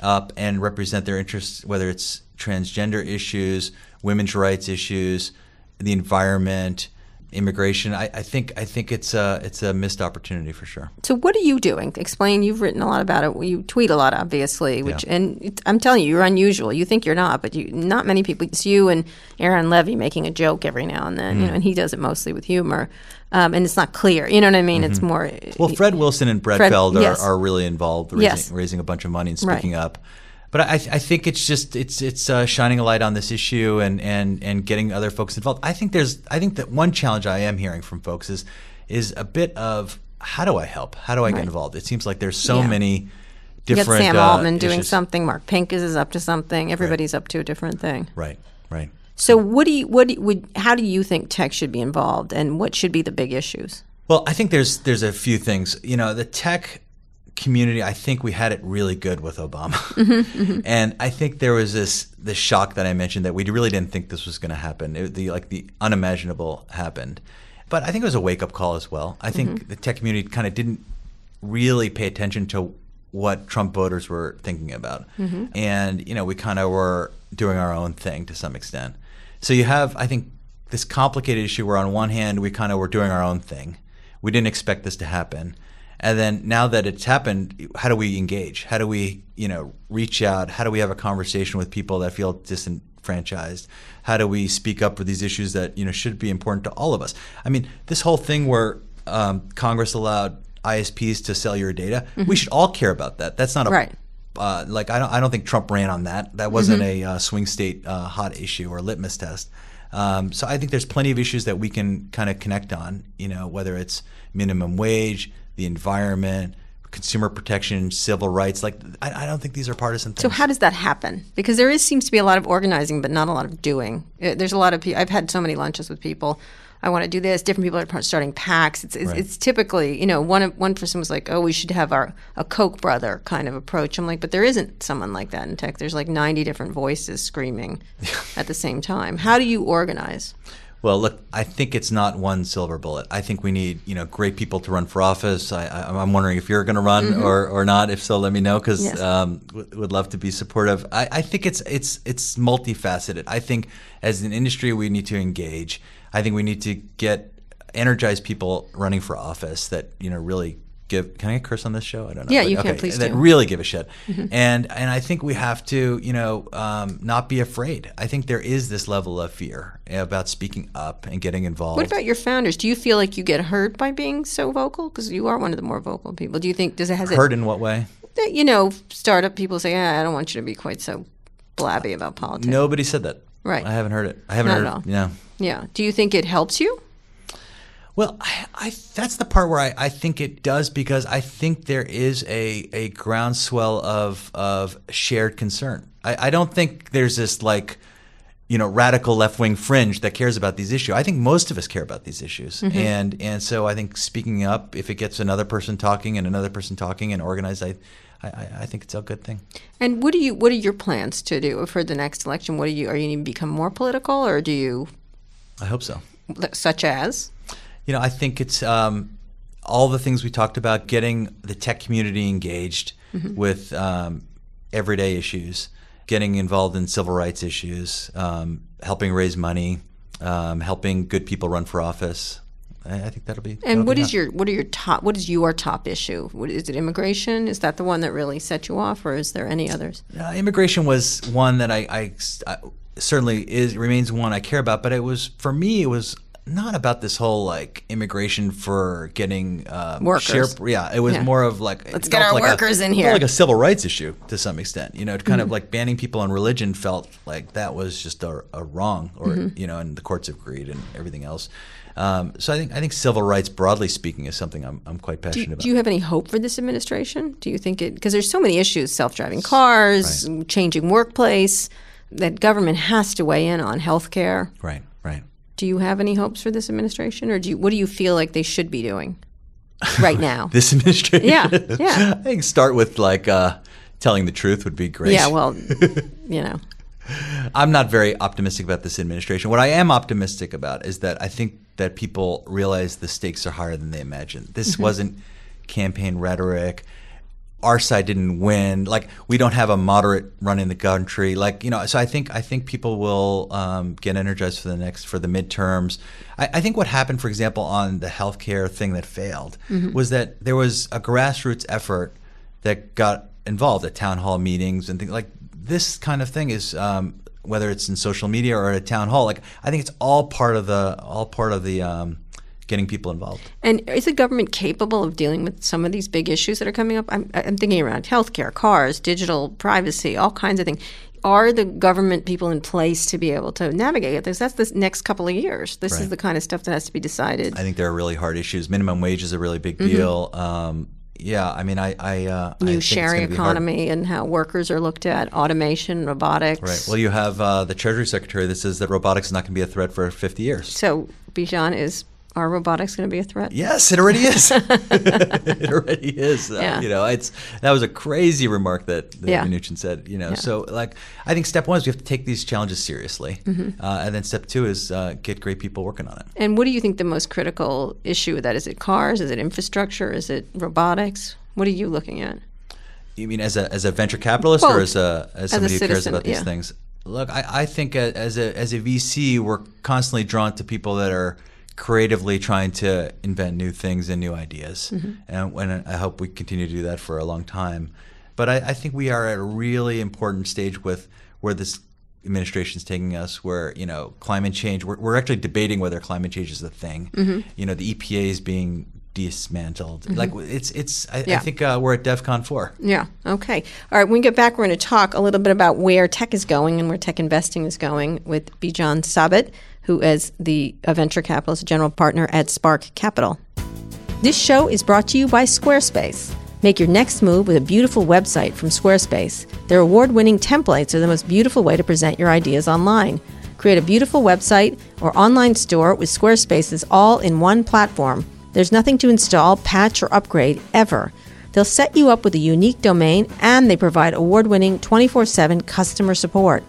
up and represent their interests, whether it's transgender issues, women's rights issues, the environment immigration. I, I think I think it's a it's a missed opportunity for sure. So what are you doing? Explain. You've written a lot about it. You tweet a lot, obviously. Which, Yeah. and it- I'm telling you, you're unusual. You think you're not, but you not many people. It's you and Aaron Levie making a joke every now and then. You Mm. know, and he does it mostly with humor, um, and it's not clear. You know what I mean? It's more. Mm-hmm. Well, Fred Wilson and Brett Fred- Feld are, yes. are really involved, raising, Yes. raising a bunch of money and Right. speaking up. But I, I think it's just it's it's uh, shining a light on this issue and, and and getting other folks involved. I think there's I think that one challenge I am hearing from folks is is a bit of how do I help? How do I get involved? It seems like there's so Yeah. many you different. Sam uh, Altman doing issues. something. Mark Pincus is up to something. Everybody's up to a different thing. Right, right. So what do you what do you, would how do you think tech should be involved, and what should be the big issues? Well, I think there's there's a few things. You know, the tech community. I think we had it really good with Obama, mm-hmm, mm-hmm. and I think there was this this shock that I mentioned that we really didn't think this was going to happen. It, the like the unimaginable happened, but I think it was a wake up call as well. I think mm-hmm. the tech community kind of didn't really pay attention to what Trump voters were thinking about, and you know we kind of were doing our own thing to some extent. So you have, I think, this complicated issue where on one hand we kind of were doing our own thing. We didn't expect this to happen. And then now that it's happened, how do we engage? How do we, you know, reach out? How do we have a conversation with people that feel disenfranchised? How do we speak up for these issues that, you know, should be important to all of us? I mean, this whole thing where um, Congress allowed ISPs to sell your data, we should all care about that. That's not a Right. uh, like I don't I don't think Trump ran on that. That wasn't a uh, swing state uh, hot issue or litmus test. Um, so I think there's plenty of issues that we can kind of connect on. You know, whether it's minimum wage, the environment, consumer protection, civil rights. Like I, I don't think these are partisan things. So how does that happen? Because there is seems to be a lot of organizing, but not a lot of doing. Uh, There's a lot of people. I've had so many lunches with people. I want to do this. Different people are starting PACs. It's it's, Right. it's typically you know one one person was like, oh, we should have our a Koch brother kind of approach. I'm like, but there isn't someone like that in tech. There's like 90 different voices screaming at the same time. How do you organize? Well, look, I think it's not one silver bullet. I think we need, you know, great people to run for office. I, I, I'm wondering if you're going to run or, or not. If so, let me know because Yes. um, w- would love to be supportive. I, I think it's it's it's multifaceted. I think as an industry, we need to engage. I think we need to get energized people running for office that you know really give. Can I curse on this show? I don't know. Yeah, but- you can, okay, please That do. really give a shit. And and I think we have to, you know, um, not be afraid. I think there is this level of fear about speaking up and getting involved. What about your founders? Do you feel like you get hurt by being so vocal? Because you are one of the more vocal people. Do you think does it has hurt it? in what way? that, You know, startup people say, ah, I don't want you to be quite so blabby about politics. Nobody said that. Right. I haven't heard it. I haven't Not heard at all. it. Yeah. Yeah. Do you think it helps you? Well, I, I that's the part where I, I think it does because I think there is a, a groundswell of of shared concern. I, I don't think there's this like you know radical left wing fringe that cares about these issues. I think most of us care about these issues, Mm-hmm. and and so I think speaking up, if it gets another person talking and another person talking and organized, I I, I- think it's a good thing. And what do you? What are your plans to do for the next election? What are you? Are you going to become more political, or do you, I hope so. such as? You know, I think it's um, all the things we talked about, getting the tech community engaged with um, everyday issues, getting involved in civil rights issues, um, helping raise money, um, helping good people run for office. I, I think that'll be. And what be is enough. your? What are your top? What is your top issue? What is it? Immigration? Is that the one that really set you off, or is there any others? Uh, immigration was one that I, I, I certainly is remains one I care about, but it was for me it was not about this whole like immigration for getting um, Workers. share- yeah, it was Yeah. more of like Let's get our like a- workers in here. like a civil rights issue to some extent. You know, kind Mm-hmm. of like banning people on religion felt like that was just a, a wrong, or Mm-hmm. you know, and the courts have agreed and everything else. Um, so I think I think civil rights, broadly speaking, is something I'm, I'm quite Do, passionate about. do you have any hope for this administration? Do you think it? Because there's so many issues: self-driving cars, changing workplace. That government has to weigh in on healthcare. right, right. Do you have any hopes for this administration, or do you, what do you feel like they should be doing right now? This administration. Yeah, yeah. I think start with like uh, telling the truth would be great. yeah, well, you know, I'm not very optimistic about this administration. What I am optimistic about is that I think that people realize the stakes are higher than they imagine. This Mm-hmm. wasn't campaign rhetoric our side didn't win. Like we don't have a moderate run in the country. Like you know, so I think I think people will um, get energized for the next for the midterms. I, I, think what happened, for example, on the healthcare thing that failed mm-hmm. was that there was a grassroots effort that got involved at town hall meetings and things like this kind of thing is um, whether it's in social media or at a town hall. Like I think it's all part of the all part of the um, getting people involved. And is the government capable of dealing with some of these big issues that are coming up? I'm, I'm thinking around healthcare, cars, digital privacy, all kinds of things. Are the government people in place to be able to navigate? Because that's the next couple of years. This right. is the kind of stuff that has to be decided. I think there are really hard issues. Minimum wage is a really big mm-hmm. deal. Um, yeah, I mean, I, I uh, new I sharing economy and how workers are looked at, automation, robotics. Right. Well, you have uh, the Treasury Secretary that says that robotics is not going to be a threat for 50 years. So Bijan is are robotics going to be a threat? Yes, it already is. it already is. Uh, yeah. You know, it's that was a crazy remark that, that yeah. Mnuchin said. You know, yeah. so like I think step one is we have to take these challenges seriously, mm-hmm. uh, and then step two is uh, get great people working on it. And what do you think the most critical issue with that is? It cars? Is it infrastructure? Is it robotics? What are you looking at? You mean as a as a venture capitalist Both. or as a as somebody as who cares about these things? Look, I, I think as a as a VC, we're constantly drawn to people that are creatively trying to invent new things and new ideas. Mm-hmm. And, and, I hope we continue to do that for a long time. But I, I, think we are at a really important stage with where this administration is taking us, where you know climate change. We're, we're actually debating whether climate change is a thing. Mm-hmm. You know, the EPA is being dismantled. Mm-hmm. Like it's it's. I, yeah. I think uh, we're at DEFCON four. Yeah. Okay. All right. When we get back, we're going to talk a little bit about where tech is going and where tech investing is going with Bijan Sabet who is the venture capitalist general partner at Spark Capital. This show is brought to you by Squarespace. Make your next move with a beautiful website from Squarespace. Their award winning templates are the most beautiful way to present your ideas online. Create a beautiful website or online store with Squarespace's all in one platform. There's nothing to install, patch, or upgrade ever. They'll set you up with a unique domain and they provide award winning 24 7 customer support.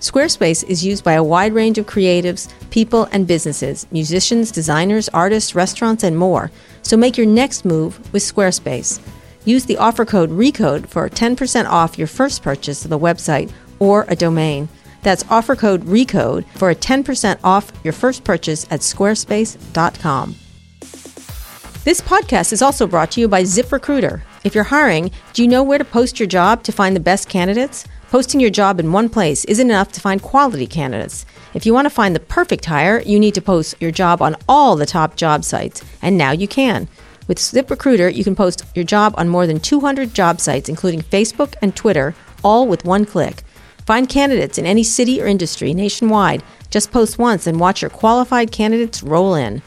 Squarespace is used by a wide range of creatives, people, and businesses musicians, designers, artists, restaurants, and more. So make your next move with Squarespace. Use the offer code RECODE for 10% off your first purchase of the website or a domain. That's offer code RECODE for a 10% off your first purchase at squarespace.com. This podcast is also brought to you by ZipRecruiter. If you're hiring, do you know where to post your job to find the best candidates? Posting your job in one place isn't enough to find quality candidates. If you want to find the perfect hire, you need to post your job on all the top job sites, and now you can. With ZipRecruiter, you can post your job on more than 200 job sites, including Facebook and Twitter, all with one click. Find candidates in any city or industry nationwide. Just post once and watch your qualified candidates roll in.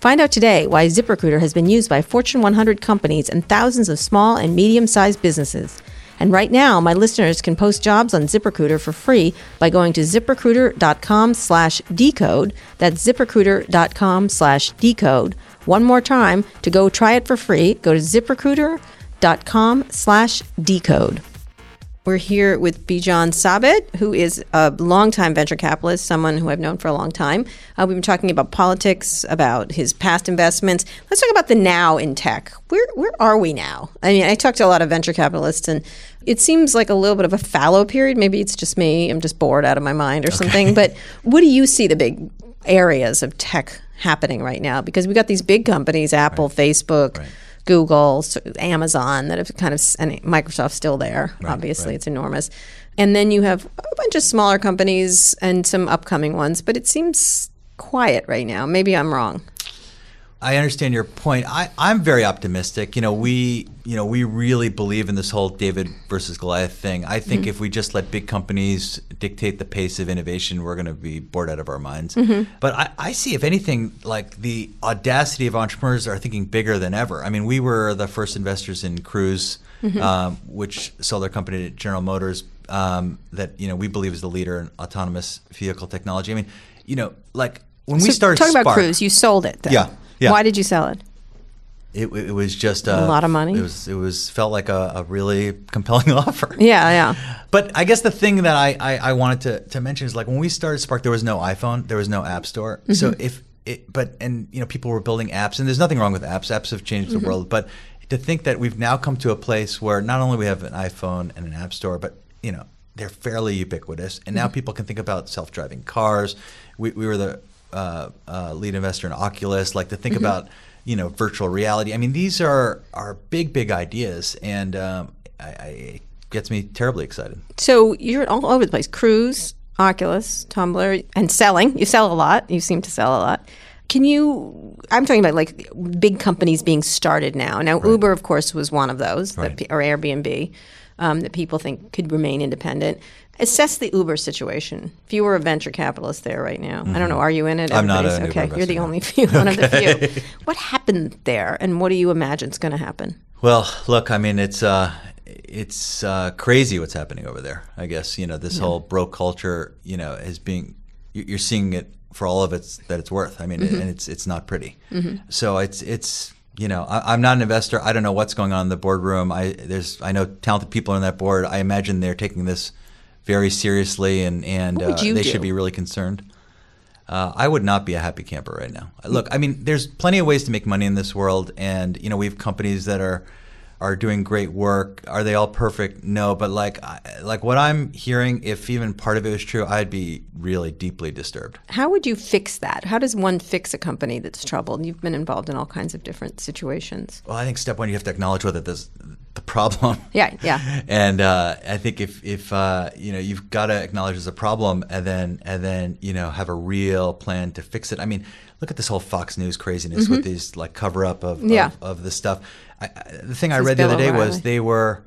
Find out today why ZipRecruiter has been used by Fortune 100 companies and thousands of small and medium sized businesses. And right now, my listeners can post jobs on ZipRecruiter for free by going to ziprecruiter.com slash decode. That's ziprecruiter.com slash decode. One more time, to go try it for free, go to ziprecruiter.com slash decode. We're here with Bijan Sabet, who is a longtime venture capitalist, someone who I've known for a long time. Uh, we've been talking about politics, about his past investments. Let's talk about the now in tech. Where where are we now? I mean, I talked to a lot of venture capitalists, and it seems like a little bit of a fallow period. Maybe it's just me; I'm just bored out of my mind or okay. something. But what do you see the big areas of tech happening right now? Because we got these big companies, Apple, right. Facebook. Right Google, Amazon that have kind of, and Microsoft's still there. Right, obviously, right. it's enormous. And then you have a bunch of smaller companies and some upcoming ones, but it seems quiet right now. Maybe I'm wrong. I understand your point. I, I'm very optimistic. You know, we you know we really believe in this whole David versus Goliath thing. I think mm-hmm. if we just let big companies dictate the pace of innovation, we're going to be bored out of our minds. Mm-hmm. But I, I see, if anything, like the audacity of entrepreneurs are thinking bigger than ever. I mean, we were the first investors in Cruise, mm-hmm. um, which sold their company to General Motors. Um, that you know we believe is the leader in autonomous vehicle technology. I mean, you know, like when so we started talking Spark, about Cruise, you sold it. Though. Yeah. Yeah. Why did you sell it? It, it was just a, a, lot of money. It was it was felt like a, a, really compelling offer. Yeah, yeah. But I guess the thing that I, I, I, wanted to, to mention is like when we started Spark, there was no iPhone, there was no App Store. Mm-hmm. So if it, but and you know people were building apps, and there's nothing wrong with apps. Apps have changed the mm-hmm. world, but to think that we've now come to a place where not only we have an iPhone and an app store, but you know they're fairly ubiquitous, and now Mm-hmm. people can think about self-driving cars. We, we were the uh, uh, lead investor in Oculus. Like to think Mm-hmm. about you know virtual reality. I mean, these are are big, big ideas, and um, I, I, it gets me terribly excited. So you're all over the place. Cruise, Oculus, Tumblr, and selling. You sell a lot. You seem to sell a lot. Can you? I'm talking about like big companies being started now. Now, Uber, of course, was one of those, Right. pe- or Airbnb, um, that people think could remain independent. Assess the Uber situation. If you were a venture capitalist there right now, I don't know. Are you in it? Mm-hmm. I'm not an Uber okay. You're the only few, one of the few. What happened there, and what do you imagine is going to happen? Well, look, I mean, it's uh, it's uh, crazy what's happening over there. I guess you know this whole broke culture, you know, is being you- you're seeing it for all of its that it's worth. I mean, Mm-hmm. and it's it's not pretty. So it's it's you know, I, I'm not an investor. I don't know what's going on in the boardroom. I there's I know talented people on that board. I imagine they're taking this very seriously, and and uh, they do? should be really concerned. Uh, I would not be a happy camper right now. Look, I mean, there's plenty of ways to make money in this world, and you know, we have companies that are are doing great work. Are they all perfect? No, but like like what I'm hearing, if even part of it was true, I'd be really deeply disturbed. How would you fix that? How does one fix a company that's troubled? You've been involved in all kinds of different situations. Well, I think step one, you have to acknowledge whether there's the problem. Yeah, yeah. and uh, I think if if uh, you know you've got to acknowledge there's a problem, and then and then you know have a real plan to fix it. I mean, look at this whole Fox News craziness with these like cover up of, Mm-hmm. Yeah. of of this stuff. I, the thing I read the other day O'Reilly. was they were.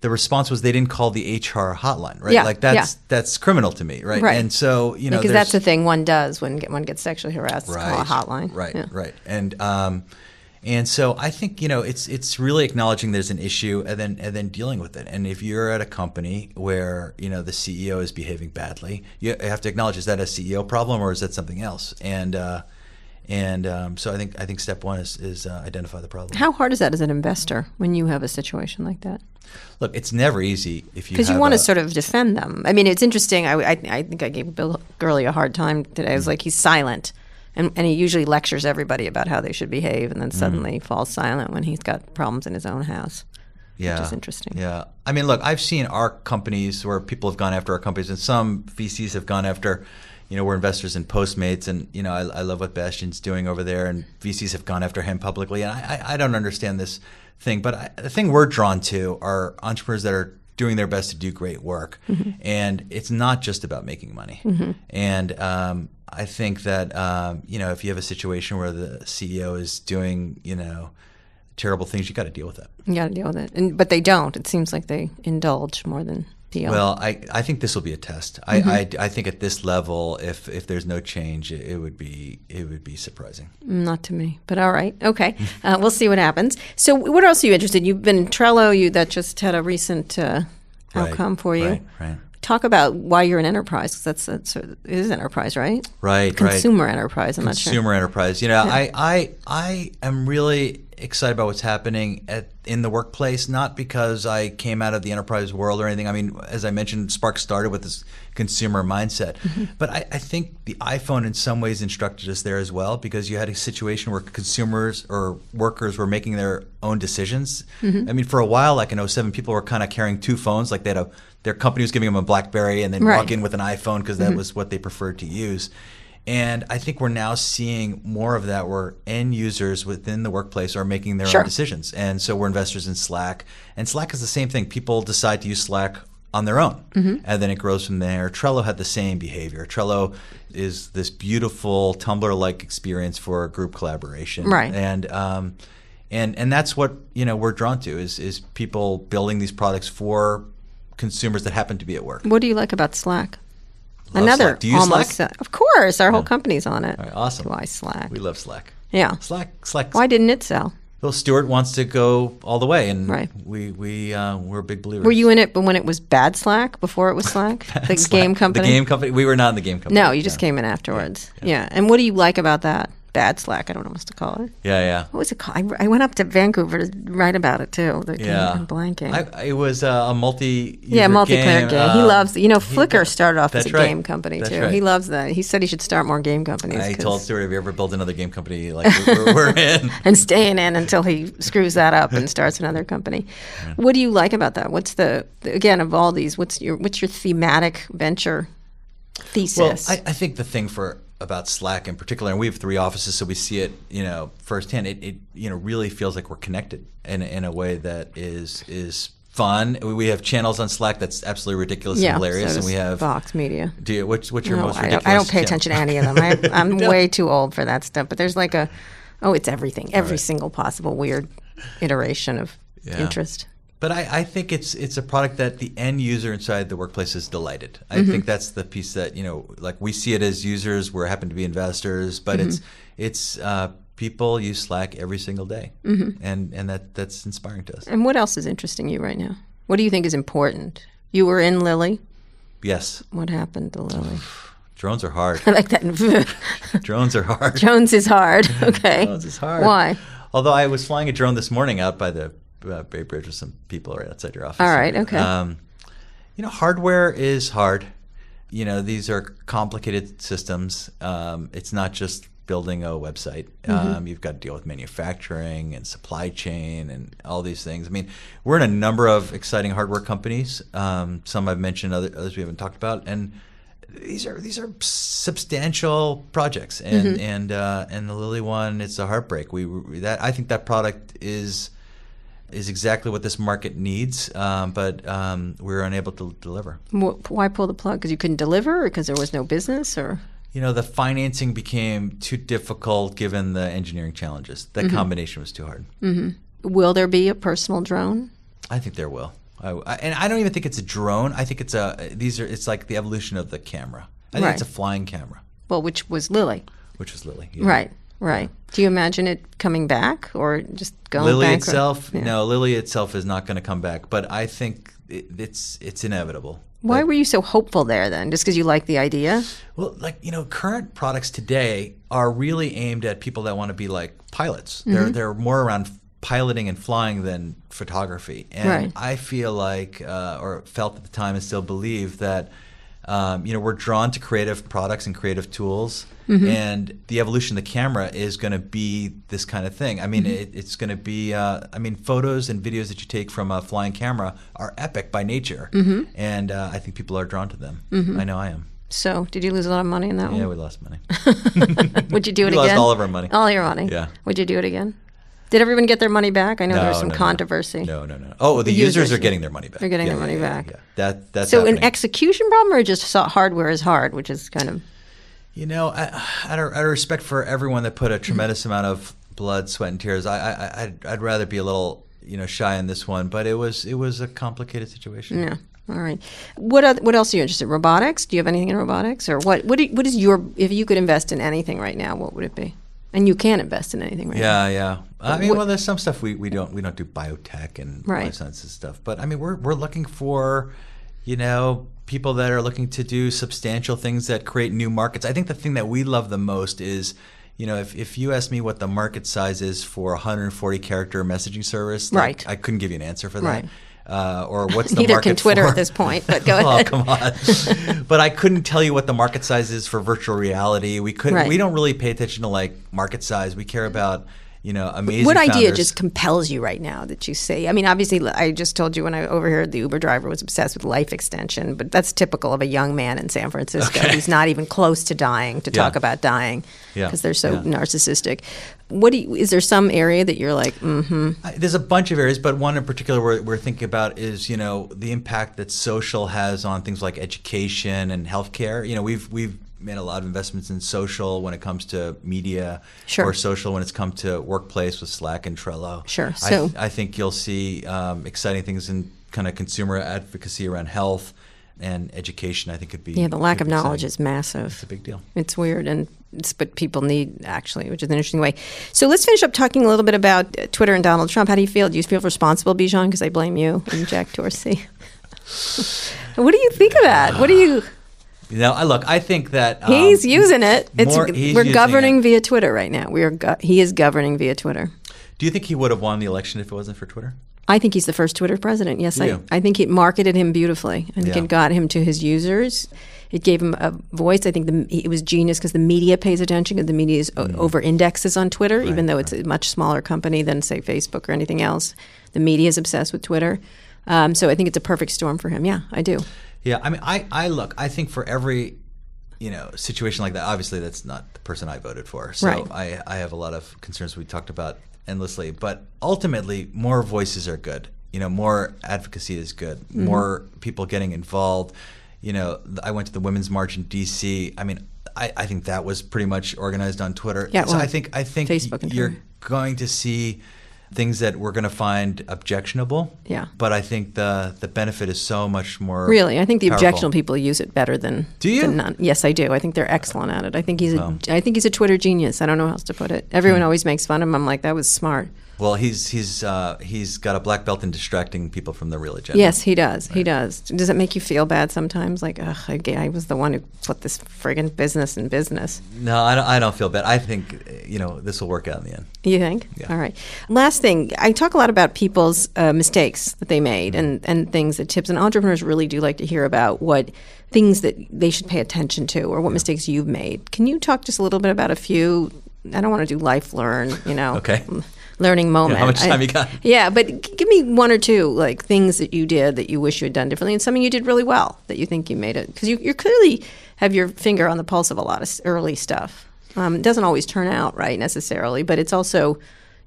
The response was they didn't call the HR hotline, right? Yeah, like that's yeah. that's criminal to me, right? Right. And so you know, Because that's the thing one does when one gets sexually harassed. a hotline. Right, Yeah. right, and um, and so I think you know it's it's really acknowledging there's an issue and then and then dealing with it. And if you're at a company where you know the CEO is behaving badly, you have to acknowledge is that a CEO problem or is that something else? And uh, and um, so I think I think step one is is uh, identify the problem. How hard is that as an investor when you have a situation like that? Look, it's never easy if you Because you want to sort of defend them. I mean, it's interesting. I, I, I think I gave Bill Gurley a hard time today. I was like, he's silent. And, and he usually lectures everybody about how they should behave and then Mm. suddenly falls silent when he's got problems in his own house. yeah, Which is interesting. Yeah, I mean, look, I've seen our companies where people have gone after our companies, and some VCs have gone after. You know, we're investors in Postmates, and you know, I, I love what Bastian's doing over there, and VCs have gone after him publicly, and I, I, I don't understand this thing, but I, the thing we're drawn to are entrepreneurs that are doing their best to do great work, and it's not just about making money. And um, I think that um, you know, if you have a situation where the CEO is doing, you know, terrible things, you got to deal with it. You got to deal with it. And, but they don't. It seems like they indulge more than deal. Well, I, I think this will be a test. I, I, I think at this level, if if there's no change, it, it would be it would be surprising. Not to me, but all right, okay. Uh, we'll see what happens. So, what else are you interested? in? You've been in Trello. You that just had a recent uh, Right, outcome for you. Right, right, Talk about why you're an enterprise. 'cause that's that's it is enterprise, right? right. right. Consumer enterprise. I'm not sure. Consumer enterprise. You know, I, I I am really excited about what's happening at in the workplace. Not because I came out of the enterprise world or anything. I mean, as I mentioned, Spark started with this consumer mindset, Mm-hmm. but I, I think the iPhone in some ways instructed us there as well because you had a situation where consumers or workers were making their own decisions. Mm-hmm. I mean, for a while, like in 07, people were kind of carrying two phones. Like they had a their company was giving them a BlackBerry and then Right. walk in with an iPhone because that was what they preferred to use. And I think we're now seeing more of that where end users within the workplace are making their Sure. own decisions. And so we're investors in Slack. And Slack is the same thing. People decide to use Slack on their own. Mm-hmm. And then it grows from there. Trello had the same behavior. Trello is this beautiful Tumblr like experience for group collaboration. Right. And um, and and that's what you know we're drawn to is is people building these products for consumers that happen to be at work. What do you like about Slack? Love Another Slack. Do you almost. Slack? Of course, our whole company's on it. Right, awesome. I Slack? We love Slack. yeah. Slack, Slack. Why didn't it sell? Well, Stuart wants to go all the way, and Right. we we uh, we're big believers. Were you in it, but when it was bad Slack before it was Slack, the Slack. game company? The game company. We were not in the game company. No, you just came in afterwards. Yeah. And what do you like about that bad Slack. I don't know what to call it. Yeah, yeah. What was it called? I, I went up to Vancouver to write about it too. The game, Yeah, I'm blanking. I, it was uh, a multi. yeah, multiplayer game. he um, loves. You know, he Flickr started off as a right. game company That's too. right. He loves that. He said he should start more game companies. I told Stuart, have you ever built another game company like we're, we're in? and staying in until he screws that up and starts another company. What do you like about that? What's the again of all these? What's your what's your thematic venture thesis? Well, I, I think the thing for about Slack in particular, and we have three offices, so we see it, you know, firsthand. It, it you know, really feels like we're connected in in a way that is is fun. We- have channels on Slack that's absolutely ridiculous yeah, and hilarious, so and we have. Vox Media. Do you, what's what's your No, most I ridiculous? don't, I don't pay channel? attention to any of them. I, I'm way too old for that stuff. But there's like a, oh, it's everything, every single possible weird iteration of Yeah. interest. But I, I think it's it's a product that the end user inside the workplace is delighted. I Mm-hmm. think that's the piece that you know, like we see it as users. We happen to be investors, but it's Mm-hmm. it's uh, people use Slack every single day, Mm-hmm. and and that that's inspiring to us. And what else is interesting you right now? What do you think is important? You were in Lily. Yes, What happened to Lily? drones are hard. I like that. drones are hard. Drones is hard. Okay. Drones is hard. Why? Although I was flying a drone this morning out by the uh, Bay Bridge with some people right outside your office. All right, okay. Um, you know, hardware is hard. You know, these are complicated systems. Um, it's not just building a website. Mm-hmm. Um, you've got to deal with manufacturing and supply chain and all these things. I mean, we're in a number of exciting hardware companies. Um, some I've mentioned, other, others we haven't talked about, and these are these are substantial projects. And Mm-hmm. and uh, and the Lily one, it's a heartbreak. We we- that I think that product is is exactly what this market needs, um, but um, we were unable to deliver. Why pull the plug? Because you couldn't deliver, or because there was no business, or You know, the financing became too difficult given the engineering challenges. That Mm-hmm. combination was too hard. will there be a personal drone? I think there will. I, I- and I don't even think it's a drone. I think it's a these are it's like the evolution of the camera. I think Right. it's a flying camera, Well, which was Lily, which was Lily. yeah. right? Right. Do you imagine it coming back, or just going Lily bankrupt? itself, Yeah. no, Lily itself is not going to come back. But I think it, it's it's inevitable. Why That- were you so hopeful there then? Just because you like the idea? Well, like you know, current products today are really aimed at people that want to be like pilots. They're they're more around piloting and flying than photography. And Right. I feel like, uh, or felt at the time, and still believe that. Um, you know, we're drawn to creative products and creative tools, and the evolution of the camera is going to be this kind of thing. I mean, it, it's going to be. Uh, I mean, photos and videos that you take from a flying camera are epic by nature, and uh, I think people are drawn to them. I know I am. So, did you lose a lot of money in that Yeah, one? Yeah, we lost money. Would you do it again? lost all of our money. All your money. Yeah. Would you do it again? Did everyone get their money back? I know there was some no, no. controversy. No, no, no. Oh, the, The users, users, are getting their money back. They're getting Yeah, their money yeah, back. yeah. That that's So, happening. an execution problem, or just hardware is hard, which is kind of You know, I, out, of, respect for everyone that put a Mm-hmm. tremendous amount of blood, sweat, and tears, I, I, I'd, I'd rather be a little, you know, shy in this one. But it was, it was a complicated situation. yeah. All right. What what else are you interested? in? Robotics? Do you have anything in robotics, or what? What, do, what is your? If you could invest in anything right now, what would it be? And you can invest in anything right now. Yeah, yeah. I mean, what- well, there's some stuff we, we don't we don't do biotech and Right. life sciences stuff, but I mean, we're we're looking for, you know, people that are looking to do substantial things that create new markets. I think the thing that we love the most is, you know, if, if you ask me what the market size is for a 140 character messaging service, like, Right. I couldn't give you an answer for that. Right. Uh, or what's the Neither market can Twitter for- at this point, but go ahead. oh, come on. but I couldn't tell you what the market size is for virtual reality. We couldn't. Right. We don't really pay attention to like market size. We care about you know amazing. What idea founders. just compels you right now that you see? I mean, obviously, I just told you when I overheard the Uber driver was obsessed with life extension, but that's typical of a young man in San Francisco Okay. who's not even close to dying to talk about dying Yeah. because they're so Yeah. narcissistic. What do you, is there some area that you're like, mm-hmm, There's a bunch of areas, but one in particular we're, we're thinking about is you know the impact that social has on things like education and healthcare. You know, we've we've made a lot of investments in social when it comes to media, Sure. or social when it's come to workplace with Slack and Trello. Sure. I, So- I think you'll see um, exciting things in kind of consumer advocacy around health and education. I think could be yeah, the lack of knowledge exciting. is massive. It's a big deal. It's weird, and it's what people need actually, which is an interesting way. So let's finish up talking a little bit about uh, Twitter and Donald Trump. How do you feel? Do you feel responsible, Bijan? Because I blame you and Jack Dorsey. what do you think of that? What do you? You know, I look. I think that um, He's using it. It's more- we're governing it. via Twitter right now. We are go- he is governing via Twitter. Do you think he would have won the election if it wasn't for Twitter? I think he's the first Twitter president. Yes, I. I think it marketed him beautifully. I think Yeah. it got him to his users. It gave him a voice. I think the, it was genius because the media pays attention because the media is Mm-hmm. over indexes on Twitter, even though it's a much smaller company than, say, Facebook or anything else. The media is obsessed with Twitter. Um, so I think it's a perfect storm for him. Yeah, I do. Yeah, I mean, I, I look. I think for every, you know, situation like that, obviously that's not the person I voted for. So Right. I, I have a lot of concerns we talked about endlessly. But ultimately, more voices are good. You know, more advocacy is good. Mm-hmm. More people getting involved. You know, I went to the Women's March in D.C. I mean, I, I think that was pretty much organized on Twitter. Yeah, so I think I think Facebook you're going to see things that we're going to find objectionable. Yeah. But I think the the benefit is so much more. Really, I think the powerful. objectionable people use it better than Do you? than none. Yes, I do. I think they're excellent at it. I think he's a, Oh. I think he's a Twitter genius. I don't know how else to put it. Everyone Hmm. always makes fun of him. I'm like, that was smart. Well, he's he's uh, he's got a black belt in distracting people from the real agenda. Yes, he does. He does. Does it make you feel bad sometimes? Like, ugh, I, I was the one who put this friggin' business in business. No, I don't, I don't feel bad. I think you know this will work out in the end. You think? Yeah. All right. Last thing, I talk a lot about people's uh, mistakes that they made and, and things that tips and entrepreneurs really do like to hear about what things that they should pay attention to or what mistakes you've made. Can you talk just a little bit about a few? I don't want to do life learn, you know. Okay. Learning moment. how much I- time you got? Yeah, but give me one or two like things that you did that you wish you had done differently, and something you did really well that you think you made it because you you clearly have your finger on the pulse of a lot of early stuff. Um, it doesn't always turn out right necessarily, but it's also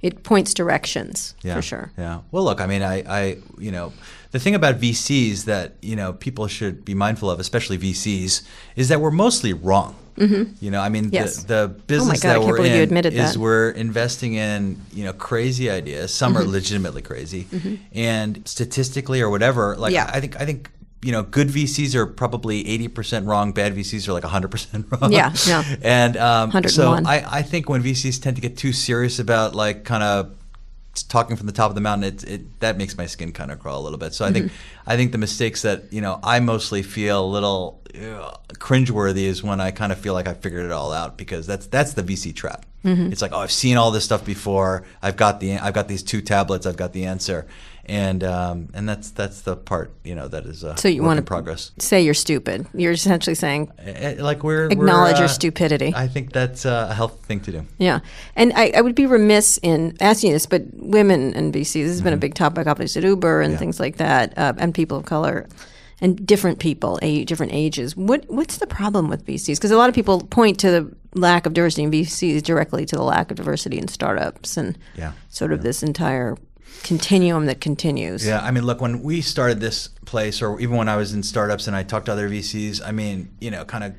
it points directions Yeah, for sure. Yeah. Well, look, I mean, I, I, you know, the thing about VCs that you know people should be mindful of, especially VCs, is that we're mostly wrong. Mm-hmm. You know, I mean, Yes. the, the business God, that we're in is that. we're investing in you know crazy ideas. Some Mm-hmm. are legitimately crazy, and statistically or whatever, like Yeah. I think I think. You know, good VCs are probably eighty percent wrong. Bad VCs are like hundred percent wrong. Yeah, yeah. And um, so I, I think when VCs tend to get too serious about like kind of talking from the top of the mountain, it, it that makes my skin kind of crawl a little bit. So I think Mm-hmm. I think the mistakes that you know I mostly feel a little uh, cringeworthy is when I kind of feel like I figured it all out because that's that's the VC trap. Mm-hmm. It's like oh I've seen all this stuff before. I've got the I've got these two tablets. I've got the answer. And um, and that's that's the part you know that is a So you want to progress. Say you're stupid. You're essentially saying Eh, Like we're we're, Acknowledge your uh, stupidity. I think that's a healthy thing to do. Yeah, and I, I would be remiss in asking you this, but women and VCs, this has been a big topic, obviously, at Uber and things like that, uh, and people of color, and different people, a, different ages. What what's the problem with VCs? Because a lot of people point to the lack of diversity in VCs directly to the lack of diversity in startups, and Yeah. sort of this entire continuum that continues. Yeah, I mean, look, when we started this place, or even when I was in startups and I talked to other VCs, I mean, you know, kind of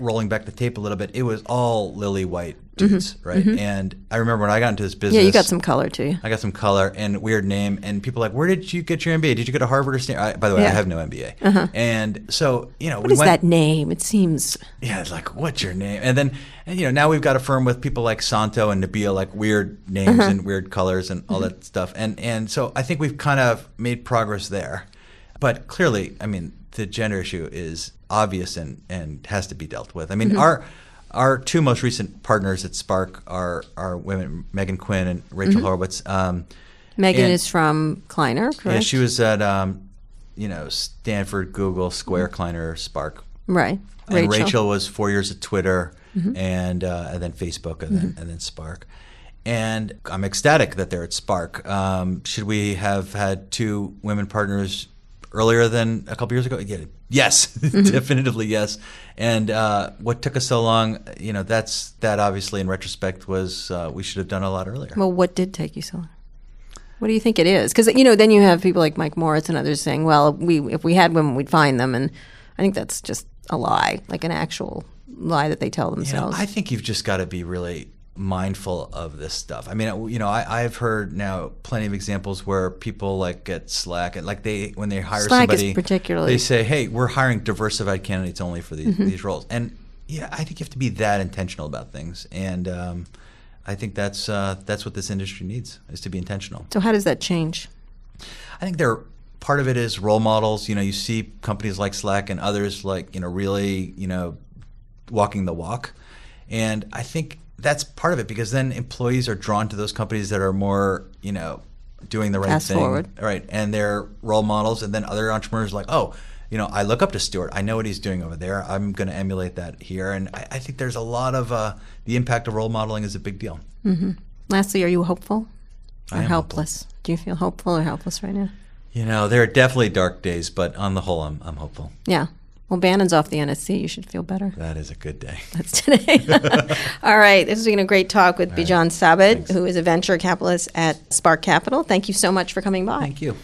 rolling back the tape a little bit, it was all lily white dudes, right? And I remember when I got into this business. Mm-hmm. Yeah, you got some color too. I got some color and weird name, and people like, "Where did you get your MBA? Did you go to Harvard or Stanford?" By the way, Yeah. I have no MBA, and so you know, What we is went, that name? It seems yeah, it's like, what's your name? And then, and, you know, now we've got a firm with people like Santo and Nabil, like weird names Uh-huh. and weird colors and all Mm-hmm. that stuff. And and so I think we've kind of made progress there. But clearly, I mean, the gender issue is obvious and, and has to be dealt with. I mean, Mm-hmm. our our two most recent partners at Spark are are women, Megan Quinn and Rachel Mm-hmm. Horowitz. Um, Megan And- is from Kleiner, correct? yeah, she was at um, you know Stanford, Google, Square, Mm-hmm. Kleiner, Spark. right. And Rachel. was four years at Twitter, and uh, and then Facebook, and then and then Spark. And I'm ecstatic that they're at Spark. Um, should we have had two women partners earlier than a couple years ago? Yeah, yes, definitively yes. And uh, what took us so long, you know, that's that obviously in retrospect was uh, we should have done a lot earlier. Well, what did take you so long? What do you think it is? Because you know, then you have people like Mike Moritz and others saying, "Well, we if we had women, we'd find them," and I think that's just a lie, like an actual lie that they tell You know, themselves. I think you've just got to be really mindful of this stuff. I mean, you know, I, I've heard now plenty of examples where people like get Slack and like they when they hire Slack is somebody, particularly- they say, "Hey, we're hiring diversified candidates only for these Mm-hmm. these roles." And yeah, I think you have to be that intentional about things, and um, I think that's uh, that's what this industry needs is to be intentional. so how does that change? I think there part of it is role models. You know, you see companies like Slack and others like you know really you know walking the walk, and I think that's part of it because then employees are drawn to those companies that are more you know doing the right Fast thing, forward. right? And they're role models, and then other entrepreneurs are like, oh. You know, I look up to Stuart. I know what he's doing over there. I'm going to emulate that here, and I, I think there's a lot of uh, the impact of role modeling is a big deal. Mm-hmm. Lastly, are you hopeful or helpless? Do you feel hopeful or helpless right now? You know, there are definitely dark days, but on the whole, I'm, I'm hopeful. Yeah. Well, Bannon's off the NSC. You should feel better. That is a good day. That's today. All right. This has been a great talk with Bijan Sabet, who is a venture capitalist at Spark Capital. Thank you so much for coming by. Thank you.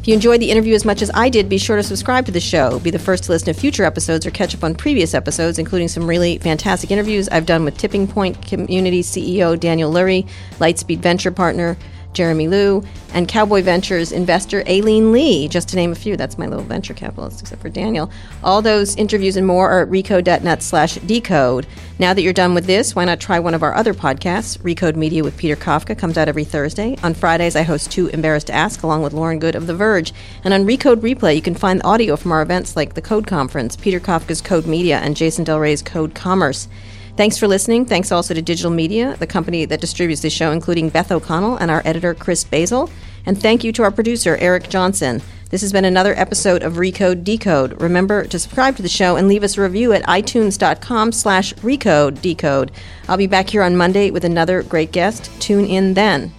If you enjoyed the interview as much as I did, be sure to subscribe to the show. Be the first to listen to future episodes or catch up on previous episodes, including some really fantastic interviews I've done with Tipping Point Community CEO Daniel Lurie, Lightspeed Venture Partner Jeremy Liu, and Cowboy Ventures investor Aileen Lee, just to name a few. That's my little venture capitalist, except for Daniel. All those interviews and more are at recode.net slash decode. Now that you're done with this, why not try one of our other podcasts? Recode Media with Peter Kafka comes out every Thursday. On Fridays, I host Too Embarrassed to Ask along with Lauren Goode of The Verge. And on Recode Replay, you can find audio from our events like the Code Conference, Peter Kafka's Code Media, and Jason Del Rey's Code Commerce. Thanks for listening. Thanks also to Digital Media, the company that distributes this show, including Beth O'Connell and our editor, Chris Basil. And thank you to our producer, Eric Johnson. This has been another episode of Recode Decode. Remember to subscribe to the show and leave us a review at itunes.com slash recode decode. I'll be back here on Monday with another great guest. Tune in then.